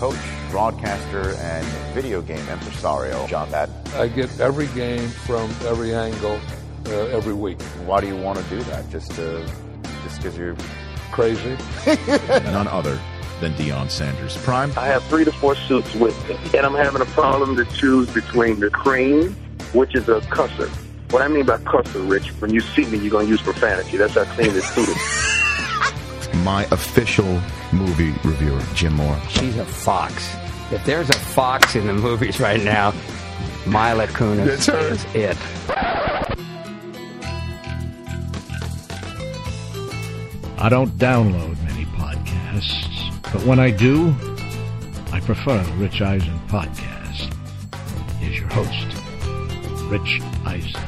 coach, broadcaster, and video game impresario, John Madden. I get every game from every angle uh, every week. Why do you want to do that? Just to, just because you're Crazy. None other than Deion Sanders. Prime. I have three to four suits with me, and I'm having a problem to choose between the cream, which is a cusser. What I mean by cusser, Rich, when you see me, you're going to use profanity. That's how clean this suit is. My official movie reviewer, Jim Moore. She's a fox. If there's a fox in the movies right now, Mila Kunis That's her. is it. I don't download many podcasts, but when I do, I prefer the Rich Eisen podcast. Here's your host, Rich Eisen.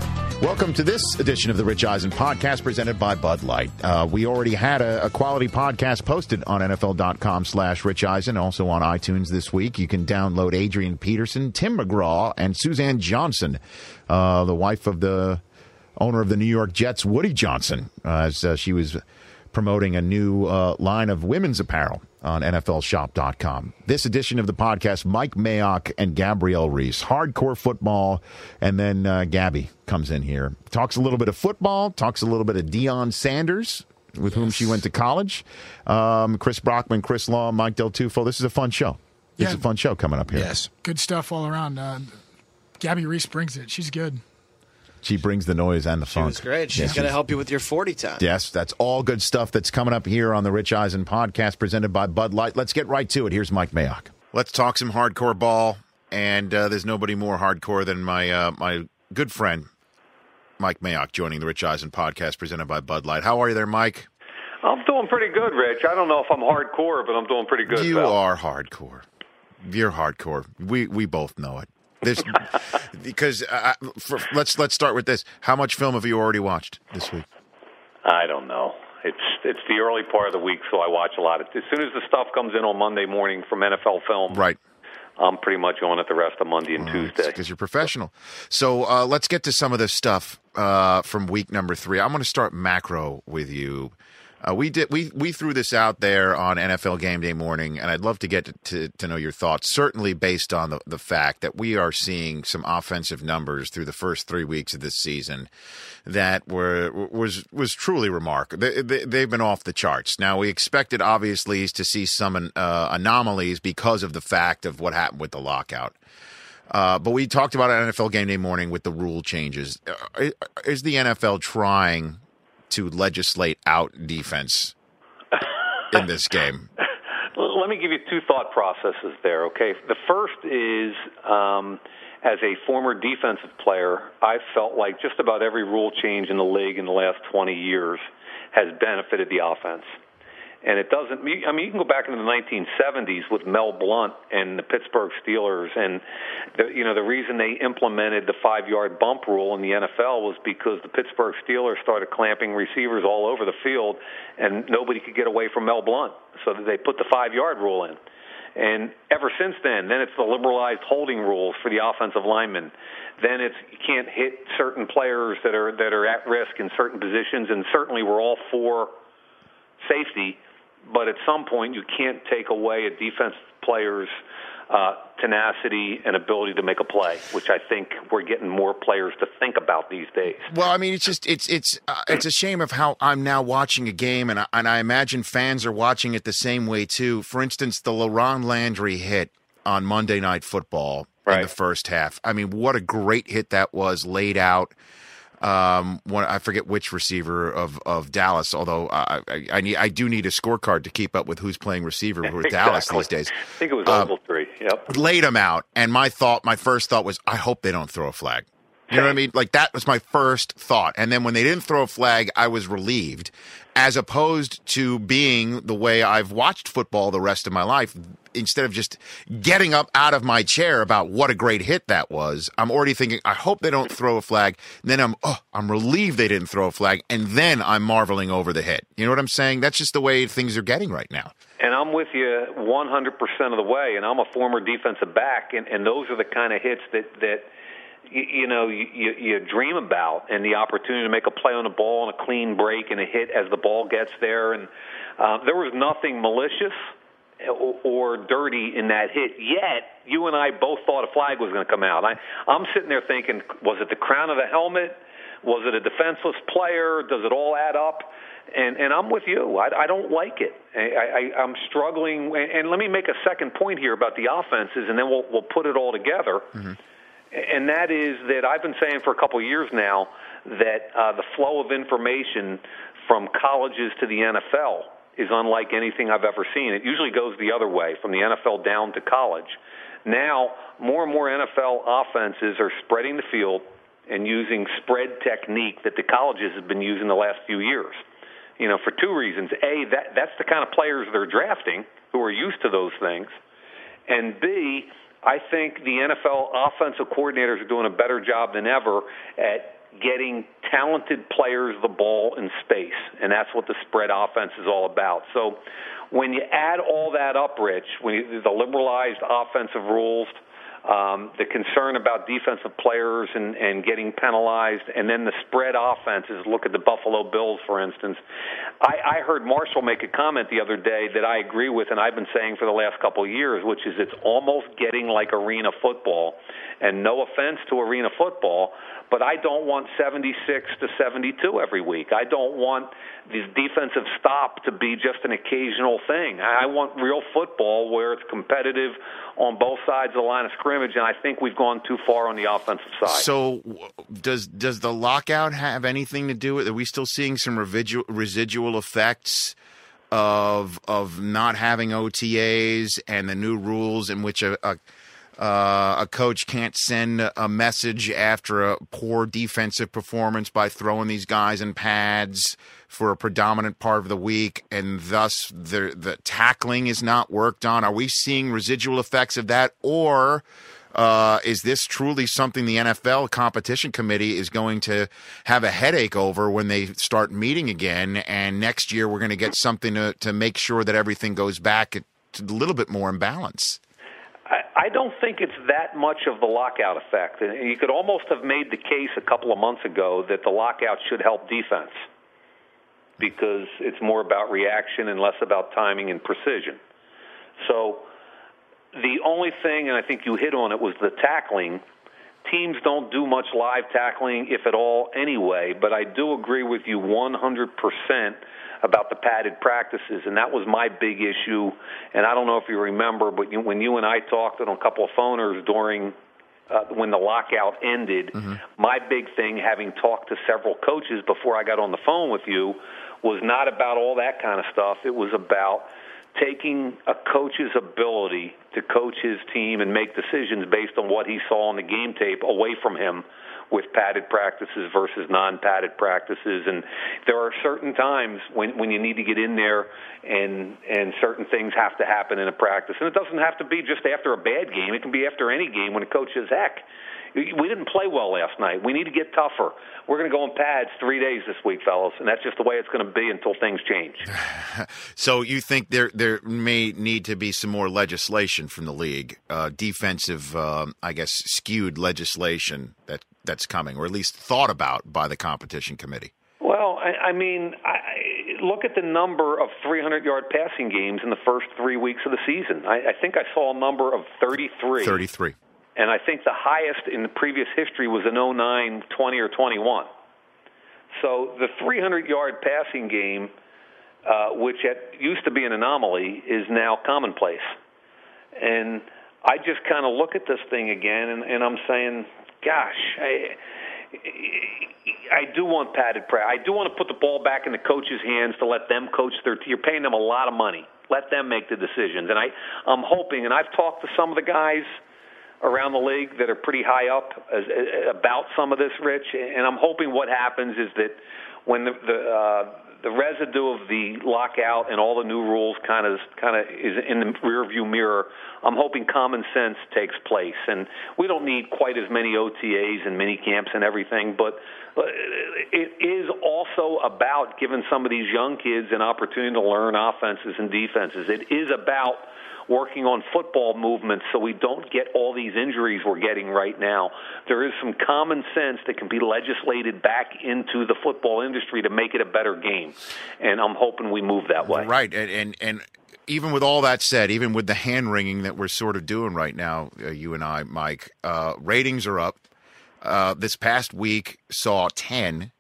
Welcome to this edition of the Rich Eisen podcast presented by Bud Light. Uh, we already had a, a quality podcast posted on NFL.com slash Rich Eisen, also on iTunes this week. You can download Adrian Peterson, Tim McGraw, and Suzanne Johnson, uh, the wife of the owner of the New York Jets, Woody Johnson, uh, as she was promoting a new uh, line of women's apparel on NFLShop.com. This edition of the podcast, Mike Mayock and Gabrielle Reece, hardcore football, and then uh, Gabby comes in here, talks a little bit of football, talks a little bit of Deion Sanders, with whom she went to college, um, Chris Brockman, Chris Law, Mike Del Tufo. This is a fun show. This is Yeah. a fun show coming up here. Yes. Good stuff all around. Uh, Gabby Reece brings it. She's good. She brings the noise and the She funk. was great. She's Yes, going to help you with your 40 time. Yes, that's all good stuff that's coming up here on the Rich Eisen podcast presented by Bud Light. Let's get right to it. Here's Mike Mayock. Let's talk some hardcore ball. And uh, there's nobody more hardcore than my uh, my good friend Mike Mayock joining the Rich Eisen podcast presented by Bud Light. How are you there, Mike? I'm doing pretty good, Rich. I don't know if I'm hardcore, but I'm doing pretty good. you pal. are hardcore. You're hardcore. We we both know it. This because uh, for, let's let's start with this. How much film have you already watched this week? I don't know. It's it's the early part of the week, so I watch a lot. As soon as the stuff comes in on Monday morning from NFL Film, Right. I'm pretty much on it the rest of Monday and Tuesday. because you're professional. So uh, let's get to some of this stuff uh, from week number three. I'm going to start macro with you. Uh, we did we we threw this out there on NFL Game Day morning, and I'd love to get to, to, to know your thoughts. Certainly based on the the fact that we are seeing some offensive numbers through the first three weeks of this season that were was was truly remarkable. They, they, they've been off the charts. Now we expected obviously to see some uh, anomalies because of the fact of what happened with the lockout. Uh, but we talked about it NFL Game Day morning with the rule changes. Uh, Is the NFL trying to legislate out defense in this game? Let me give you two thought processes there, okay? The first is um, as a former defensive player, I felt like just about every rule change in the league in the last 20 years has benefited the offense. And it doesn't, I mean, you can go back into the 1970s with Mel Blount and the Pittsburgh Steelers. And, the, you know, the reason they implemented the five yard bump rule in the NFL was because the Pittsburgh Steelers started clamping receivers all over the field and nobody could get away from Mel Blount. So that they put the five yard rule in. And ever since then, then it's the liberalized holding rules for the offensive linemen. Then it's you can't hit certain players that are that are at risk in certain positions, and certainly we're all for safety. But at some point, you can't take away a defense player's uh, tenacity and ability to make a play, which I think we're getting more players to think about these days. Well, I mean, it's just it's it's uh, it's a shame of how I'm now watching a game, and I, and I imagine fans are watching it the same way too. For instance, the LaRon Landry hit on Monday Night Football in the first half. I mean, what a great hit that was, laid out. Um, one I forget which receiver of, of Dallas. Although I, I I need I do need a scorecard to keep up with who's playing receiver with Dallas these days. I think it was Um, Ogletree. Yep. laid him out, and my thought, my first thought was, I hope they don't throw a flag. You know what I mean? Like that was my first thought, and then when they didn't throw a flag, I was relieved, as opposed to being the way I've watched football the rest of my life. Instead of just getting up out of my chair about what a great hit that was, I'm already thinking, I hope they don't throw a flag. then I'm, oh, I'm relieved they didn't throw a flag, and then I'm marveling over the hit. You know what I'm saying? That's just the way things are getting right now. And I'm with you 100% of the way. And I'm a former defensive back, and, and those are the kind of hits that that you, you know you, you, dream about, and the opportunity to make a play on the ball and a clean break and a hit as the ball gets there. And uh, there was nothing malicious. or, or dirty in that hit. Yet you and I both thought a flag was going to come out. I, I'm sitting there thinking, was it the crown of the helmet? Was it a defenseless player? Does it all add up? And and I'm with you. I, I don't like it. I, I, I'm struggling. And, and let me make a second point here about the offenses, and then we'll we'll put it all together. Mm-hmm. And that is that I've been saying for a couple of years now that uh, the flow of information from colleges to the NFL is unlike anything I've ever seen. It usually goes the other way, from the NFL down to college. Now, more and more NFL offenses are spreading the field and using spread technique that the colleges have been using the last few years. You know, for two reasons. A, that that's the kind of players they're drafting who are used to those things. And B, I think the NFL offensive coordinators are doing a better job than ever at getting talented players the ball in space, and that's what the spread offense is all about. So when you add all that up, Rich, when you, the liberalized offensive rules, um, the concern about defensive players and, and getting penalized, and then the spread offenses. Look at the Buffalo Bills, for instance. I, I heard Marshall make a comment the other day that I agree with, and I've been saying for the last couple of years, which is it's almost getting like arena football. And no offense to arena football, but I don't want 76 to 72 every week. I don't want this defensive stop to be just an occasional thing. I want real football where it's competitive on both sides of the line of scrimmage, and I think we've gone too far on the offensive side. So, does does the lockout have anything to do with? it? Are we still seeing some residual residual effects? Of of not having OTAs and the new rules in which a, a uh, a coach can't send a message after a poor defensive performance by throwing these guys in pads for a predominant part of the week, and thus the the tackling is not worked on. Are we seeing residual effects of that, or uh, is this truly something the NFL competition committee is going to have a headache over when they start meeting again? And next year we're going to get something to, to make sure that everything goes back a little bit more in balance. I, don't think it's that much of the lockout effect. You could almost have made the case a couple of months ago that the lockout should help defense because it's more about reaction and less about timing and precision. So the only thing, and I think you hit on it, was the tackling. Teams don't do much live tackling, if at all, anyway, but I do agree with you 100% about the padded practices, and that was my big issue. And I don't know if you remember, but you, when you and I talked on a couple of phoners during uh, when the lockout ended, mm-hmm. my big thing, having talked to several coaches before I got on the phone with you, was not about all that kind of stuff. It was about taking a coach's ability to coach his team and make decisions based on what he saw on the game tape away from him with padded practices versus non-padded practices, and there are certain times when when you need to get in there, and and certain things have to happen in a practice, and it doesn't have to be just after a bad game. It can be after any game when a coach says, "Heck." We didn't play well last night. We need to get tougher. We're going to go in pads three days this week, fellas, and that's just the way it's going to be until things change. so you think there there may need to be some more legislation from the league, uh, defensive, um, I guess, skewed legislation that that's coming, or at least thought about by the competition committee? Well, I, I mean, I, look at the number of 300-yard passing games in the first three weeks of the season. I, I think I saw a number of 33. 33. And I think the highest in the previous history was in 09, 20, or 21. So the 300-yard passing game, uh, which at, used to be an anomaly, is now commonplace. And I just kind of look at this thing again, and, and I'm saying, gosh, I, I do want padded prayer. I do want to put the ball back in the coach's hands to let them coach their. You're paying them a lot of money. Let them make the decisions. And I, I'm hoping, and I've talked to some of the guys around the league that are pretty high up as, as, about some of this, Rich. And I'm hoping what happens is that when the, the uh, the residue of the lockout and all the new rules kind of kind of is in the rearview mirror. I'm hoping common sense takes place, and we don't need quite as many OTAs and mini camps and everything, but it is also about giving some of these young kids an opportunity to learn offenses and defenses. It is about working on football movements so we don't get all these injuries we're getting right now. There is some common sense that can be legislated back into the football industry to make it a better game, and I'm hoping we move that way. Right, and and, and even with all that said, even with the hand wringing that we're sort of doing right now, uh, you and I, Mike, uh, ratings are up. Uh, this past week saw 10,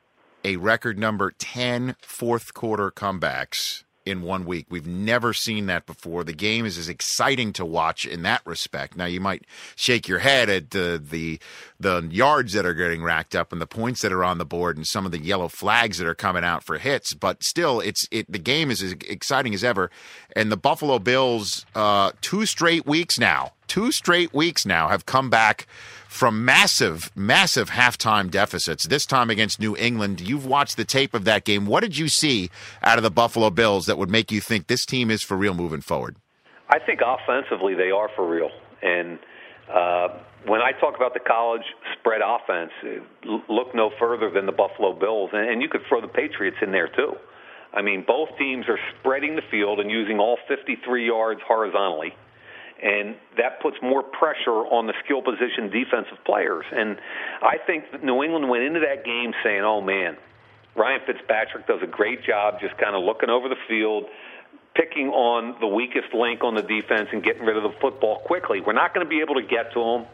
a record number 10 fourth quarter comebacks in one week. We've never seen that before. The game is as exciting to watch in that respect. Now you might shake your head at the the the yards that are getting racked up and the points that are on the board and some of the yellow flags that are coming out for hits, but still it's it the game is as exciting as ever. And the Buffalo Bills uh, two straight weeks now, two straight weeks now have come back from massive, massive halftime deficits, this time against New England. You've watched the tape of that game. What did you see out of the Buffalo Bills that would make you think this team is for real moving forward? I think offensively they are for real. And uh, when I talk about the college spread offense, look no further than the Buffalo Bills. And you could throw the Patriots in there too. I mean, both teams are spreading the field and using all 53 yards horizontally and that puts more pressure on the skill position defensive players. And I think that New England went into that game saying, "Oh man, Ryan Fitzpatrick does a great job just kind of looking over the field." Picking on the weakest link on the defense and getting rid of the football quickly. We're not going to be able to get to them,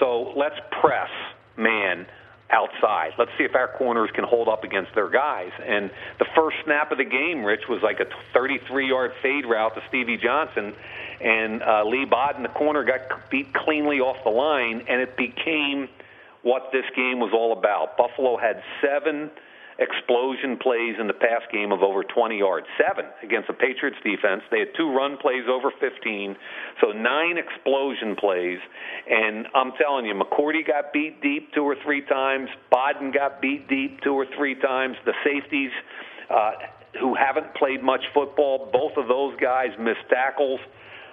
so let's press man outside. Let's see if our corners can hold up against their guys. And the first snap of the game, Rich, was like a 33-yard fade route to Stevie Johnson, and uh, Leigh Bodden, the corner, got beat cleanly off the line, and it became what this game was all about. Buffalo had seven explosion plays in the pass game of over 20 yards. Seven against the Patriots defense. They had two run plays over 15, so nine explosion plays. And I'm telling you, McCourty got beat deep two or three times. Bodden got beat deep two or three times. The safeties. Uh, who haven't played much football, both of those guys missed tackles.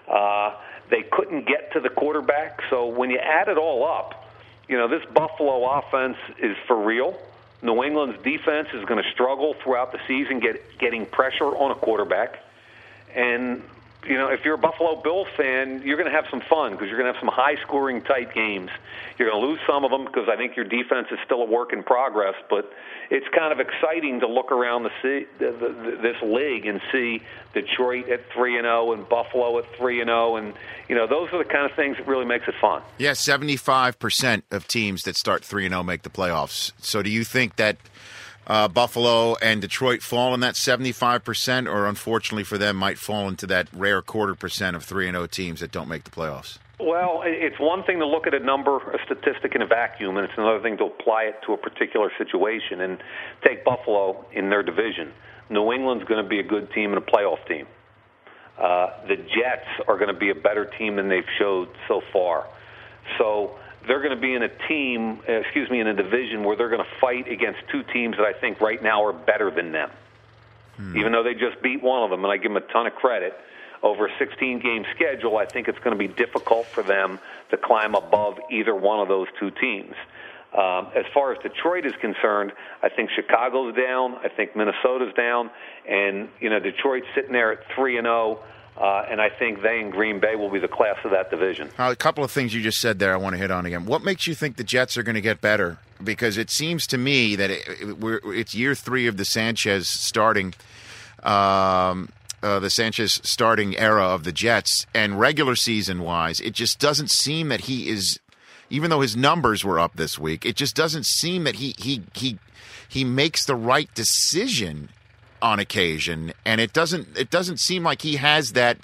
Uh, they couldn't get to the quarterback. So when you add it all up, you know, this Buffalo offense is for real. New England's defense is going to struggle throughout the season get, getting pressure on a quarterback. And you know, if you're a Buffalo Bills fan, you're going to have some fun because you're going to have some high-scoring, tight games. You're going to lose some of them because I think your defense is still a work in progress. But it's kind of exciting to look around the, the, the this league and see Detroit at three and zero oh and Buffalo at three and zero, oh, and you know those are the kind of things that really makes it fun. Yeah, seventy-five percent of teams that start three and zero oh make the playoffs. So, do you think that? Uh, Buffalo and Detroit fall in that 75%, or unfortunately for them, might fall into that rare quarter percent of 3 and 0 teams that don't make the playoffs? Well, it's one thing to look at a number, a statistic in a vacuum, and it's another thing to apply it to a particular situation. And take Buffalo in their division. New England's going to be a good team and a playoff team. Uh, the Jets are going to be a better team than they've showed so far. So they're going to be in a team, uh, excuse me, in a division where they're going to fight against two teams that I think right now are better than them. Hmm. Even though they just beat one of them, and I give them a ton of credit. Over a 16 game schedule, I think it's going to be difficult for them to climb above either one of those two teams. Um, as far as Detroit is concerned, I think Chicago's down. I think Minnesota's down, and you know Detroit's sitting there at three and zero. Uh, and I think they and Green Bay will be the class of that division. Uh, a couple of things you just said there I want to hit on again. What makes you think the Jets are going to get better? Because it seems to me that it, it, it's year three of the Sanchez starting. Um, uh, the Sanchez starting era of the Jets, and regular season wise, it just doesn't seem that he is, even though his numbers were up this week, it just doesn't seem that he he he he makes the right decision on occasion, and it doesn't it doesn't seem like he has that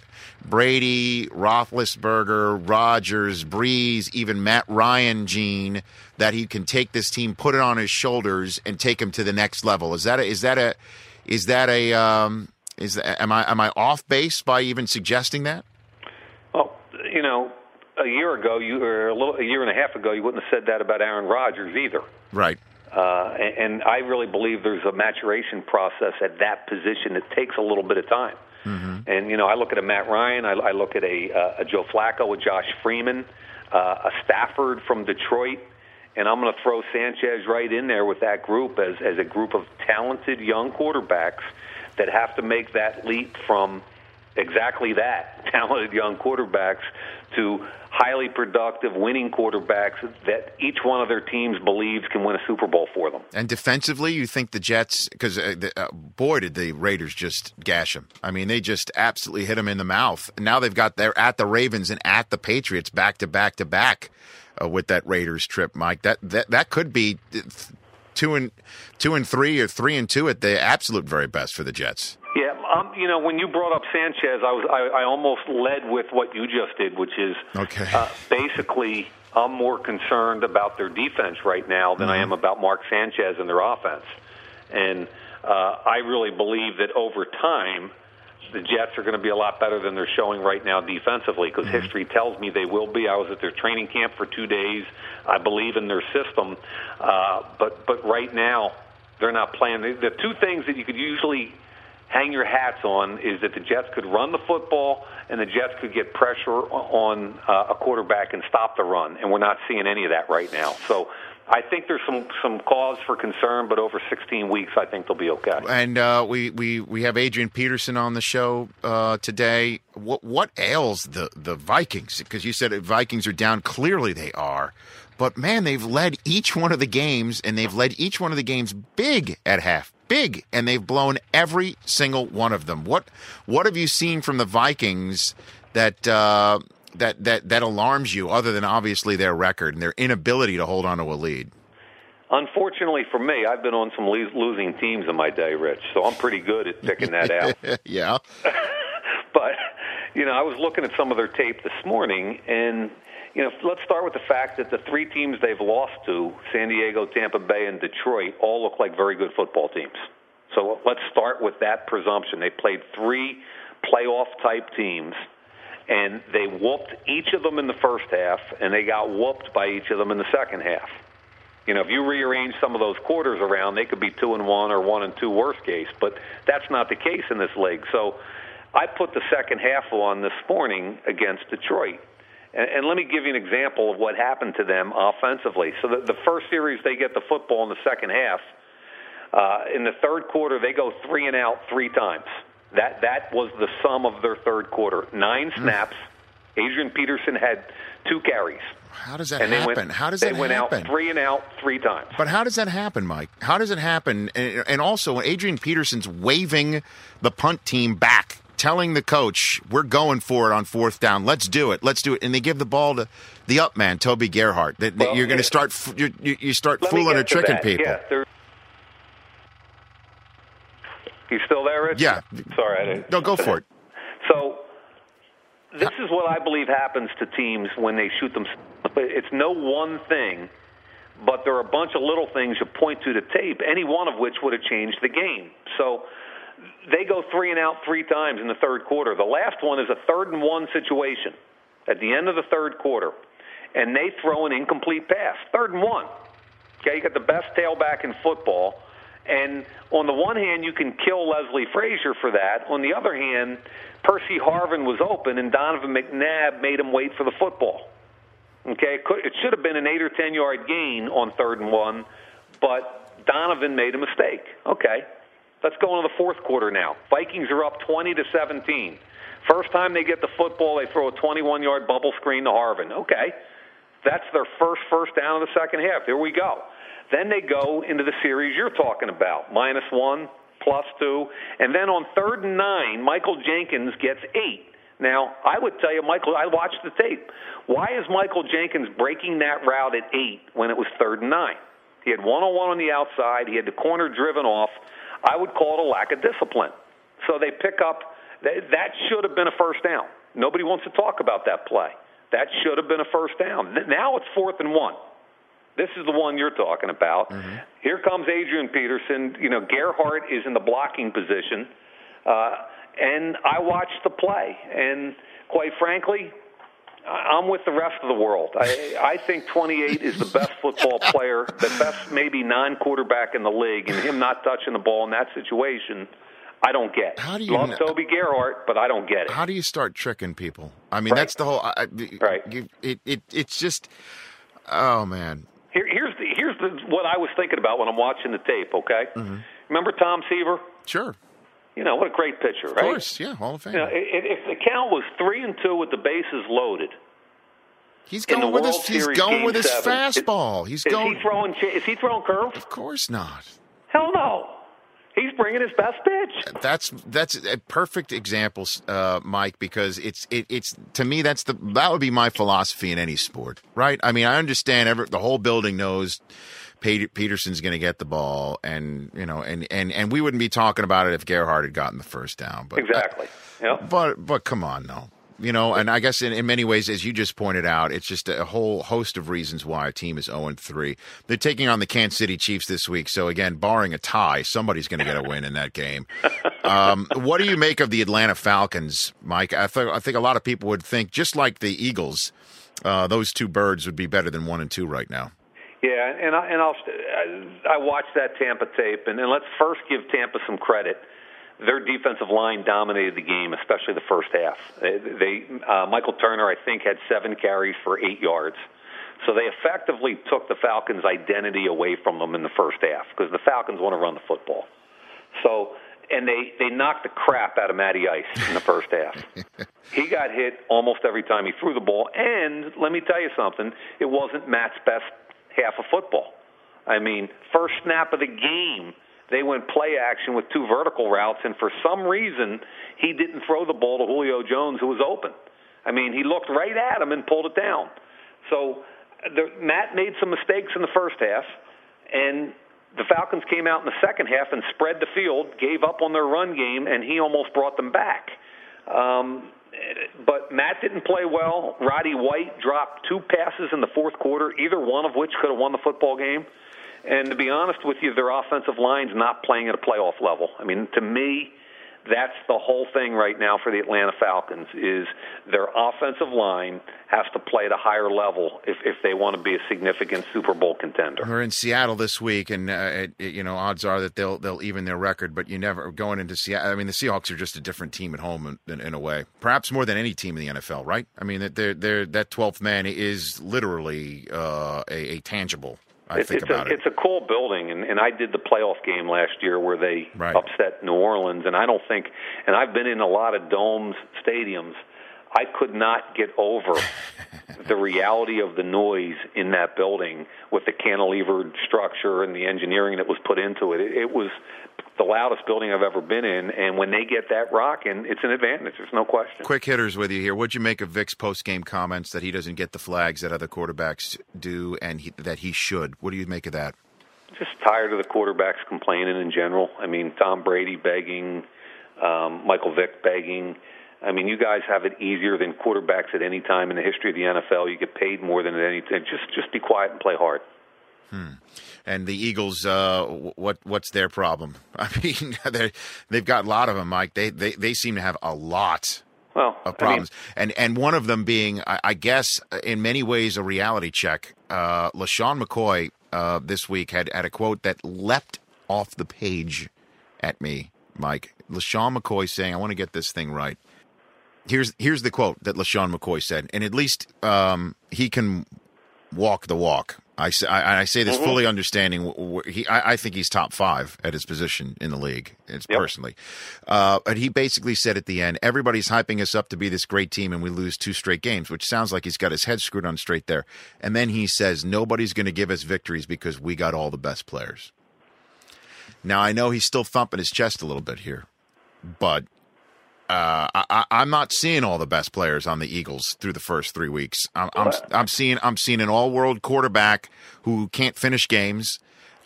Brady, Roethlisberger, Rodgers, Brees, even Matt Ryan gene that he can take this team, put it on his shoulders, and take him to the next level. Is that a, is that a is that a um, is that, am I am I off base by even suggesting that? Well, you know, a year ago, you or a little a year and a half ago, you wouldn't have said that about Aaron Rodgers either. Right. Uh, and, and I really believe there's a maturation process at that position that takes a little bit of time. Mm-hmm. And you know, I look at a Matt Ryan, I, I look at a, uh, a Joe Flacco, a Josh Freeman, uh, a Stafford from Detroit, and I'm going to throw Sanchez right in there with that group as as a group of talented young quarterbacks that have to make that leap from exactly that talented young quarterbacks to highly productive winning quarterbacks that each one of their teams believes can win a Super Bowl for them. And defensively, you think the Jets? Because uh, uh, boy, did the Raiders just gash them. I mean, they just absolutely hit them in the mouth. Now they've got they're at the Ravens and at the Patriots back to back to back uh, with that Raiders trip, Mike. That that that could be two and two and three or three and two at the absolute very best for the Jets. Yeah, um, you know, when you brought up Sanchez, I was I, I almost led with what you just did, which is okay. Uh, basically I'm more concerned about their defense right now than mm-hmm. I am about Mark Sanchez and their offense, and uh, I really believe that over time the Jets are going to be a lot better than they're showing right now defensively because mm-hmm. history tells me they will be. I was at their training camp for two days. I believe in their system, uh, but but right now they're not playing. The, the two things that you could usually hang your hats on is that the Jets could run the football and the Jets could get pressure on uh, a quarterback and stop the run, and we're not seeing any of that right now. So I think there's some some cause for concern, but over 16 weeks, I think they'll be okay. And uh, we we we have Adrian Peterson on the show uh, today. What what ails the the Vikings? Because you said Vikings are down. Clearly, they are. But man, they've led each one of the games, and they've led each one of the games big at half, big, and they've blown every single one of them. What what have you seen from the Vikings that uh, that that that alarms you, other than obviously their record and their inability to hold on to a lead? Unfortunately for me, I've been on some losing teams in my day, Rich. So I'm pretty good at picking that out. yeah. but you know, I was looking at some of their tape this morning, and you know, let's start with the fact that the three teams they've lost to, San Diego, Tampa Bay, and Detroit, all look like very good football teams. So let's start with that presumption. They played three playoff type teams, and they whooped each of them in the first half, and they got whooped by each of them in the second half. You know, if you rearrange some of those quarters around, they could be two and one or one and two worst case, but that's not the case in this league. So I put the second half on this morning against Detroit and, and let me give you an example of what happened to them offensively. So the, the first series, they get the football in the second half. Uh, in the third quarter, they go three and out three times. That that was the sum of their third quarter. Nine hmm. snaps. Adrian Peterson had two carries. How does that and happen? Went, how does that they went out three and out three times. But how does that happen, Mike? How does it happen? And, and also, Adrian Peterson's waving the punt team back telling the coach, "We're going for it on fourth down. Let's do it. Let's do it." And they give the ball to the up man, Toby Gerhart. That, well, you're going to start you, you start fooling or tricking that. people. Yeah, you still there, Rich? Yeah. Sorry, I didn't. No, go for it. So this is what I believe happens to teams when they shoot them. It's no one thing, but there are a bunch of little things you point to the tape, any one of which would have changed the game. So they go three and out three times in the third quarter. The last one is a third and one situation at the end of the third quarter, and they throw an incomplete pass. Third and one. Okay, you got the best tailback in football. And on the one hand, you can kill Leslie Frazier for that. On the other hand, Percy Harvin was open, and Donovan McNabb made him wait for the football. Okay, it, could, it should have been an eight or ten yard gain on third and one, but Donovan made a mistake. Okay, Let's go into the fourth quarter now. Vikings are up 20 to 17. First time they get the football, they throw a 21-yard bubble screen to Harvin. Okay, that's their first first down of the second half. Here we go. Then they go into the series you're talking about, minus one, plus two, and then on third and nine, Michael Jenkins gets eight. Now, I would tell you, Michael, I watched the tape. Why is Michael Jenkins breaking that route at eight when it was third and nine? He had one on one on the outside. He had the corner driven off. I would call it a lack of discipline. So they pick up, that should have been a first down. Nobody wants to talk about that play. That should have been a first down. Now it's fourth and one. This is the one you're talking about. Mm-hmm. Here comes Adrian Peterson. You know, Gerhart is in the blocking position. Uh, and I watched the play. And quite frankly, I'm with the rest of the world. I, I think 28 is the best football player, the best maybe non-quarterback in the league, and him not touching the ball in that situation, I don't get. How do you love Toby Gerhart, but I don't get it. How do you start tricking people? I mean, right. that's the whole. I, right. You, it, it it's just. Oh man. Here, here's the here's the what I was thinking about when I'm watching the tape. Okay. Mm-hmm. Remember Tom Seaver? Sure. You know what a great pitcher, right? Of course, yeah, Hall of Fame. You know, if, if the count was three and two with the bases loaded, he's going with his World he's going with his seven, fastball. He's is going. he throwing? Is he throwing curves? of course not. Hell no. He's bringing his best pitch. That's that's a perfect example, uh, Mike, because it's it, it's to me that's the that would be my philosophy in any sport, right? I mean, I understand every, the whole building knows Peterson's going to get the ball, and you know, and, and and we wouldn't be talking about it if Gerhart had gotten the first down, but Exactly. Yeah. but but come on, no. You know, and I guess in, in many ways, as you just pointed out, it's just a whole host of reasons why a team is 0 3. They're taking on the Kansas City Chiefs this week. So, again, barring a tie, somebody's going to get a win in that game. Um, what do you make of the Atlanta Falcons, Mike? I, th- I think a lot of people would think, just like the Eagles, uh, those two birds would be better than one and two right now. Yeah, and I, and I'll I watched that Tampa tape, and, and let's first give Tampa some credit. Their defensive line dominated the game, especially the first half. They, they uh, Michael Turner, I think, had seven carries for eight yards. So they effectively took the Falcons' identity away from them in the first half because the Falcons want to run the football. So and they they knocked the crap out of Matty Ice in the first half. he got hit almost every time he threw the ball. And let me tell you something, it wasn't Matt's best half of football. I mean, first snap of the game, they went play action with two vertical routes, and for some reason, he didn't throw the ball to Julio Jones, who was open. I mean, he looked right at him and pulled it down. So the, Matt made some mistakes in the first half, and the Falcons came out in the second half and spread the field, gave up on their run game, and he almost brought them back. Um, but Matt didn't play well. Roddy White dropped two passes in the fourth quarter, either one of which could have won the football game. And to be honest with you, their offensive line's not playing at a playoff level. I mean, to me, that's the whole thing right now for the Atlanta Falcons is their offensive line has to play at a higher level if, if they want to be a significant Super Bowl contender. We're in Seattle this week, and uh, it, it- you know odds are that they'll they'll even their record. But you never going into Seattle. I mean, the Seahawks are just a different team at home in, in, in a way, perhaps more than any team in the NFL, right? I mean, they're, they're, that twelfth man is literally uh, a, a tangible. I It's, think it's about a, it. It's a cool building, and, I did the playoff game last year where they Right. upset New Orleans, and I don't think, and I've been in a lot of domes, stadiums. I could not get over the reality of the noise in that building with the cantilevered structure and the engineering that was put into it. It, it was the loudest building I've ever been in, and when they get that rocking, it's an advantage. There's no question. Quick hitters with you here. What'd you make of Vic's post game comments that he doesn't get the flags that other quarterbacks do, and he, that he should? What do you make of that? Just tired of the quarterbacks complaining in general. I mean, Tom Brady begging, um, Michael Vick begging. I mean, you guys have it easier than quarterbacks at any time in the history of the NFL. You get paid more than at any time. Just just be quiet and play hard. And the Eagles, uh, what what's their problem? I mean, they they've got a lot of them, Mike. They they they seem to have a lot Well, of problems, and and one of them being, I, I guess, in many ways, a reality check. Uh, LeSean McCoy uh, this week had had a quote that leapt off the page at me, Mike. LeSean McCoy saying, "I want to get this thing right." Here's here's the quote that LeSean McCoy said, and at least um, he can walk the walk. I say, I, I say this fully understanding. He, I, I think he's top five at his position in the league. It's Yep. personally, uh, but he basically said at the end, everybody's hyping us up to be this great team, and we lose two straight games, which sounds like he's got his head screwed on straight there. And then he says, nobody's going to give us victories because we got all the best players. Now I know he's still thumping his chest a little bit here, but uh, I, I- I'm not seeing all the best players on the Eagles through the first three weeks. I'm, I'm, I'm seeing I'm seeing an all-world quarterback who can't finish games.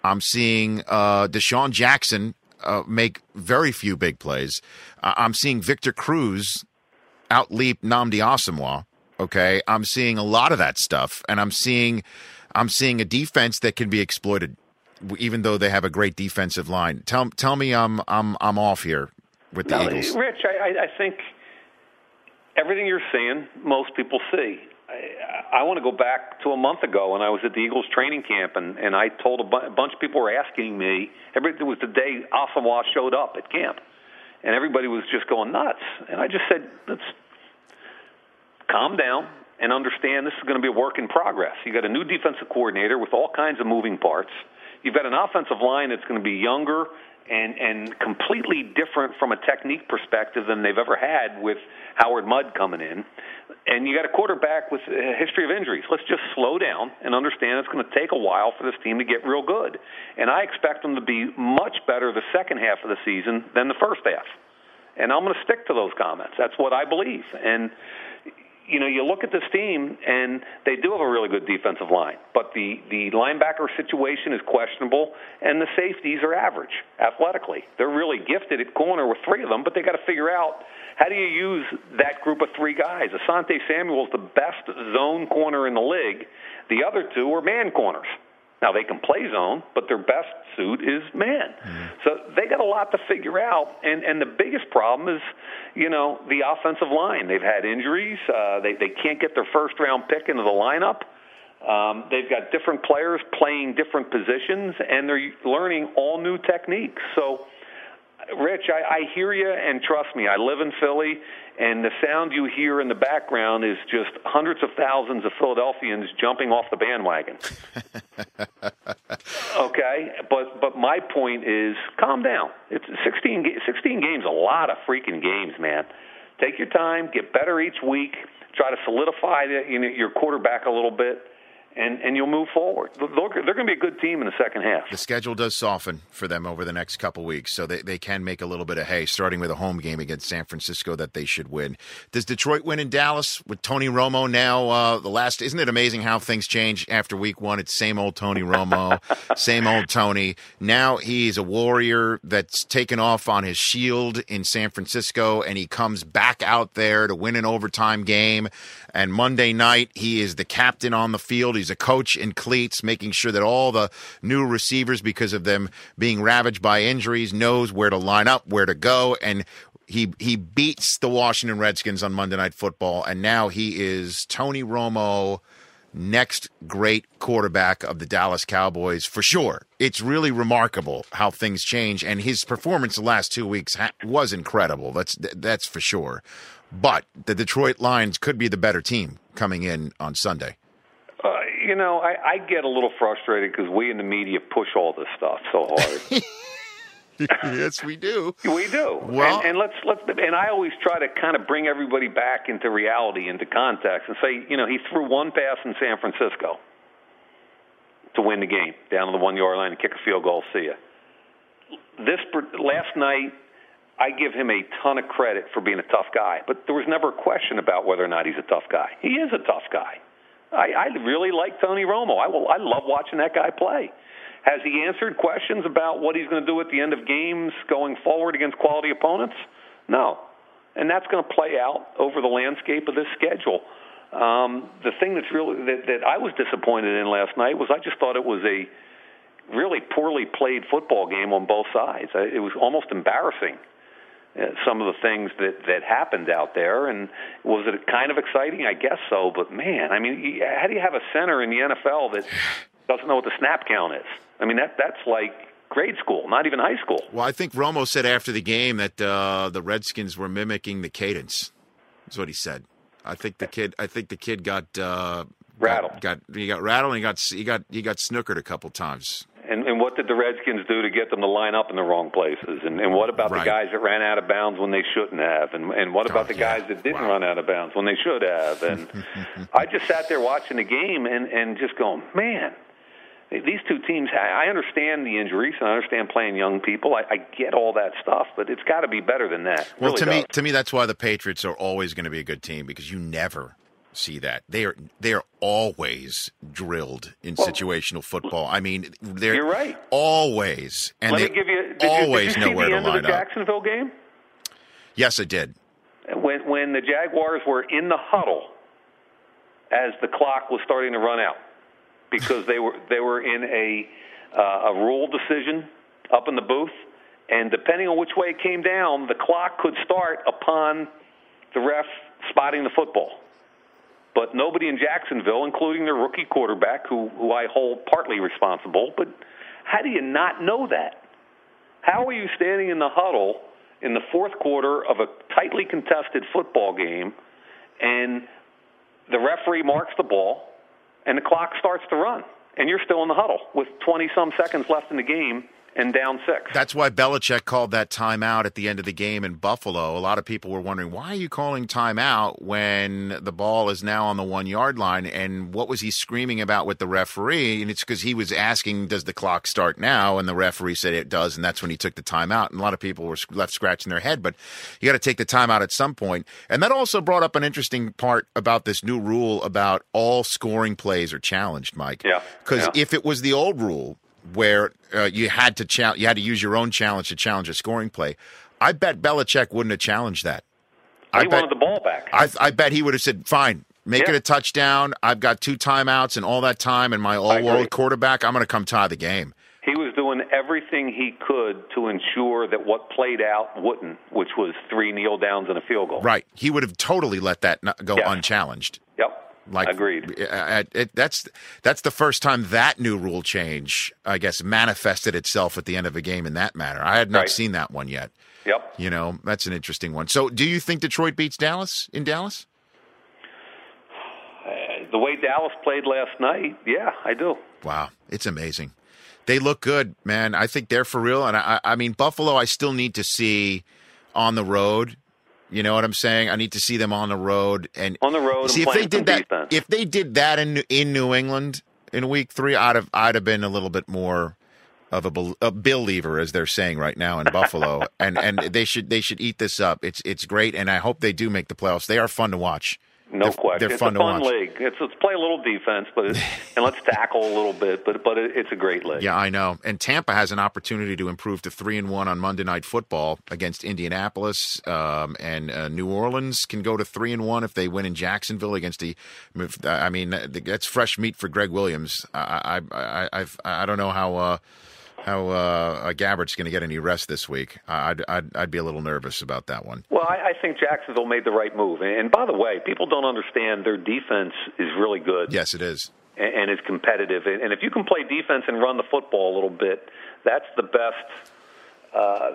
I'm seeing uh, DeSean Jackson uh, make very few big plays. I'm seeing Victor Cruz outleap Nnamdi Asomugha. Okay, I'm seeing a lot of that stuff, and I'm seeing I'm seeing a defense that can be exploited, even though they have a great defensive line. Tell tell me I'm I'm I'm off here with the No, Eagles. Rich, I, I, think everything you're saying, most people see. I, I want to go back to a month ago when I was at the Eagles training camp, and, and I told a, bu- a bunch of people were asking me. Every, it was the day Asomugha showed up at camp, and everybody was just going nuts. And I just said, let's calm down and understand this is going to be a work in progress. You got a new defensive coordinator with all kinds of moving parts. You've got an offensive line that's going to be younger and and completely different from a technique perspective than they've ever had with Howard Mudd coming in. And you got a quarterback with a history of injuries. Let's just slow down and understand it's going to take a while for this team to get real good. And I expect them to be much better the second half of the season than the first half. And I'm going to stick to those comments. That's what I believe. And you know, you look at this team, and they do have a really good defensive line, but the the linebacker situation is questionable, and the safeties are average athletically. They're really gifted at corner with three of them, but they got to figure out how do you use that group of three guys. Asante Samuel is the best zone corner in the league. The other two are man corners. Now they can play zone, but their best suit is man. Mm-hmm. So they got a lot to figure out, and and the biggest problem is, you know, the offensive line. They've had injuries. Uh, they they can't get their first round pick into the lineup. Um, they've got different players playing different positions, and they're learning all new techniques. So Rich, I, I hear you, and trust me, I live in Philly, and the sound you hear in the background is just hundreds of thousands of Philadelphians jumping off the bandwagon. okay, but but my point is, calm down. It's 16, 16 games, a lot of freaking games, man. Take your time, get better each week. Try to solidify the, you know, your quarterback a little bit and and you'll move forward. They're, they're going to be a good team in the second half. The schedule does soften for them over the next couple weeks, so they, they can make a little bit of hay, starting with a home game against San Francisco that they should win. Does Detroit win in Dallas with Tony Romo now? Uh, the last isn't it amazing how things change after week one? It's same old Tony Romo, same old Tony. Now he's a warrior that's taken off on his shield in San Francisco, and he comes back out there to win an overtime game. And Monday night, he is the captain on the field. He's a coach in cleats, making sure that all the new receivers, because of them being ravaged by injuries, knows where to line up, where to go, and he he beats the Washington Redskins on Monday Night Football, and now he is Tony Romo, next great quarterback of the Dallas Cowboys for sure. It's really remarkable how things change, and his performance the last two weeks ha- was incredible. That's that's for sure. But the Detroit Lions could be the better team coming in on Sunday. You know, I, I get a little frustrated because we in the media push all this stuff so hard. yes, we do. We do. Well, and, and let's let's and I always try to kind of bring everybody back into reality, into context, and say, you know, he threw one pass in San Francisco to win the game down to the one yard line and kick a field goal. See ya. This last night I give him a ton of credit for being a tough guy, but there was never a question about whether or not he's a tough guy. He is a tough guy. I, I really like Tony Romo. I will. I love watching that guy play. Has he answered questions about what he's going to do at the end of games going forward against quality opponents? No, and that's going to play out over the landscape of this schedule. Um, the thing that's really that, that I was disappointed in last night was I just thought it was a really poorly played football game on both sides. It was almost embarrassing some of the things that that happened out there. And was it kind of exciting? I guess so. But man, I mean, how do you have a center in the NFL that doesn't know what the snap count is? I mean, that that's like grade school, not even high school. Well, I think Romo said after the game that uh, the Redskins were mimicking the cadence. Is what he said. I think the kid. I think the kid got uh, rattled. Got, got he got rattled. and he got he got he got snookered a couple times. And, and what did the Redskins do to get them to line up in the wrong places? And, and what about right. the guys that ran out of bounds when they shouldn't have? And, and what about oh, the guys that didn't wow. run out of bounds when they should have? And I just sat there watching the game and, and just going, man, these two teams. I understand the injuries, and I understand playing young people. I, I get all that stuff, but it's got to be better than that. Well, really to does. me, to me, that's why the Patriots are always going to be a good team because you never see that. They are they are always drilled in well, situational football. I mean, they're you're right. Always, and Let they me give you, did always you, did you know where to line up. Jacksonville game? Yes, I did. When when the Jaguars were in the huddle as the clock was starting to run out because they were they were in a uh, a rule decision up in the booth, and depending on which way it came down, the clock could start upon the ref spotting the football but nobody in Jacksonville, including their rookie quarterback, who, who I hold partly responsible. But how do you not know that? How are you standing in the huddle in the fourth quarter of a tightly contested football game, and the referee marks the ball, and the clock starts to run, and you're still in the huddle with 20 some seconds left in the game, and down six. That's why Belichick called that timeout at the end of the game in Buffalo. A lot of people were wondering why are you calling timeout when the ball is now on the one yard line, and what was he screaming about with the referee? And it's because he was asking, "Does the clock start now?" And the referee said it does, and that's when he took the timeout. And a lot of people were left scratching their head, but you got to take the timeout at some point. And that also brought up an interesting part about this new rule about all scoring plays are challenged, Mike. Yeah. Because yeah. if it was the old rule where uh, you had to cha- you had to use your own challenge to challenge a scoring play. I bet Belichick wouldn't have challenged that. He I bet, wanted the ball back. I, I bet he would have said, "Fine, make Yeah. it a touchdown. I've got two timeouts and all that time, and my all-world quarterback. I'm going to come tie the game." He was doing everything he could to ensure that what played out wouldn't, which was three kneel downs and a field goal. Right? He would have totally let that go unchallenged. Yep. Like Agreed. uh, it, that's that's the first time that new rule change, I guess, manifested itself at the end of a game in that manner. I had not Right. seen that one yet. Yep. You know, that's an interesting one. So, do you think Detroit beats Dallas in Dallas? The way Dallas played last night, yeah, I do. Wow, it's amazing. They look good, man. I think they're for real. And I, I mean, Buffalo, I still need to see on the road. You know what I'm saying? I need to see them on the road and On the road See if they did that. defense. If they did that in in New England in week three, I'd have I'd have been a little bit more of a, bel- a believer, as they're saying right now in Buffalo. and and they should they should eat this up. It's it's great, and I hope they do make the playoffs. They are fun to watch. No They're- question. They're it's a fun watch. league. It's let's play a little defense, but it's, and let's tackle a little bit. But but it, it's a great league. Yeah, I know. And Tampa has an opportunity to improve to three and one on Monday Night Football against Indianapolis, um, and uh, New Orleans can go to three and one if they win in Jacksonville against the. I mean, that's fresh meat for Gregg Williams. I I I I've, I don't know how. Uh, how uh, Gabbert's going to get any rest this week? I'd, I'd I'd be a little nervous about that one. Well, I, I think Jacksonville made the right move. And by the way, people don't understand their defense is really good. Yes, it is. and, and is competitive. And, and if you can play defense and run the football a little bit, that's the best uh,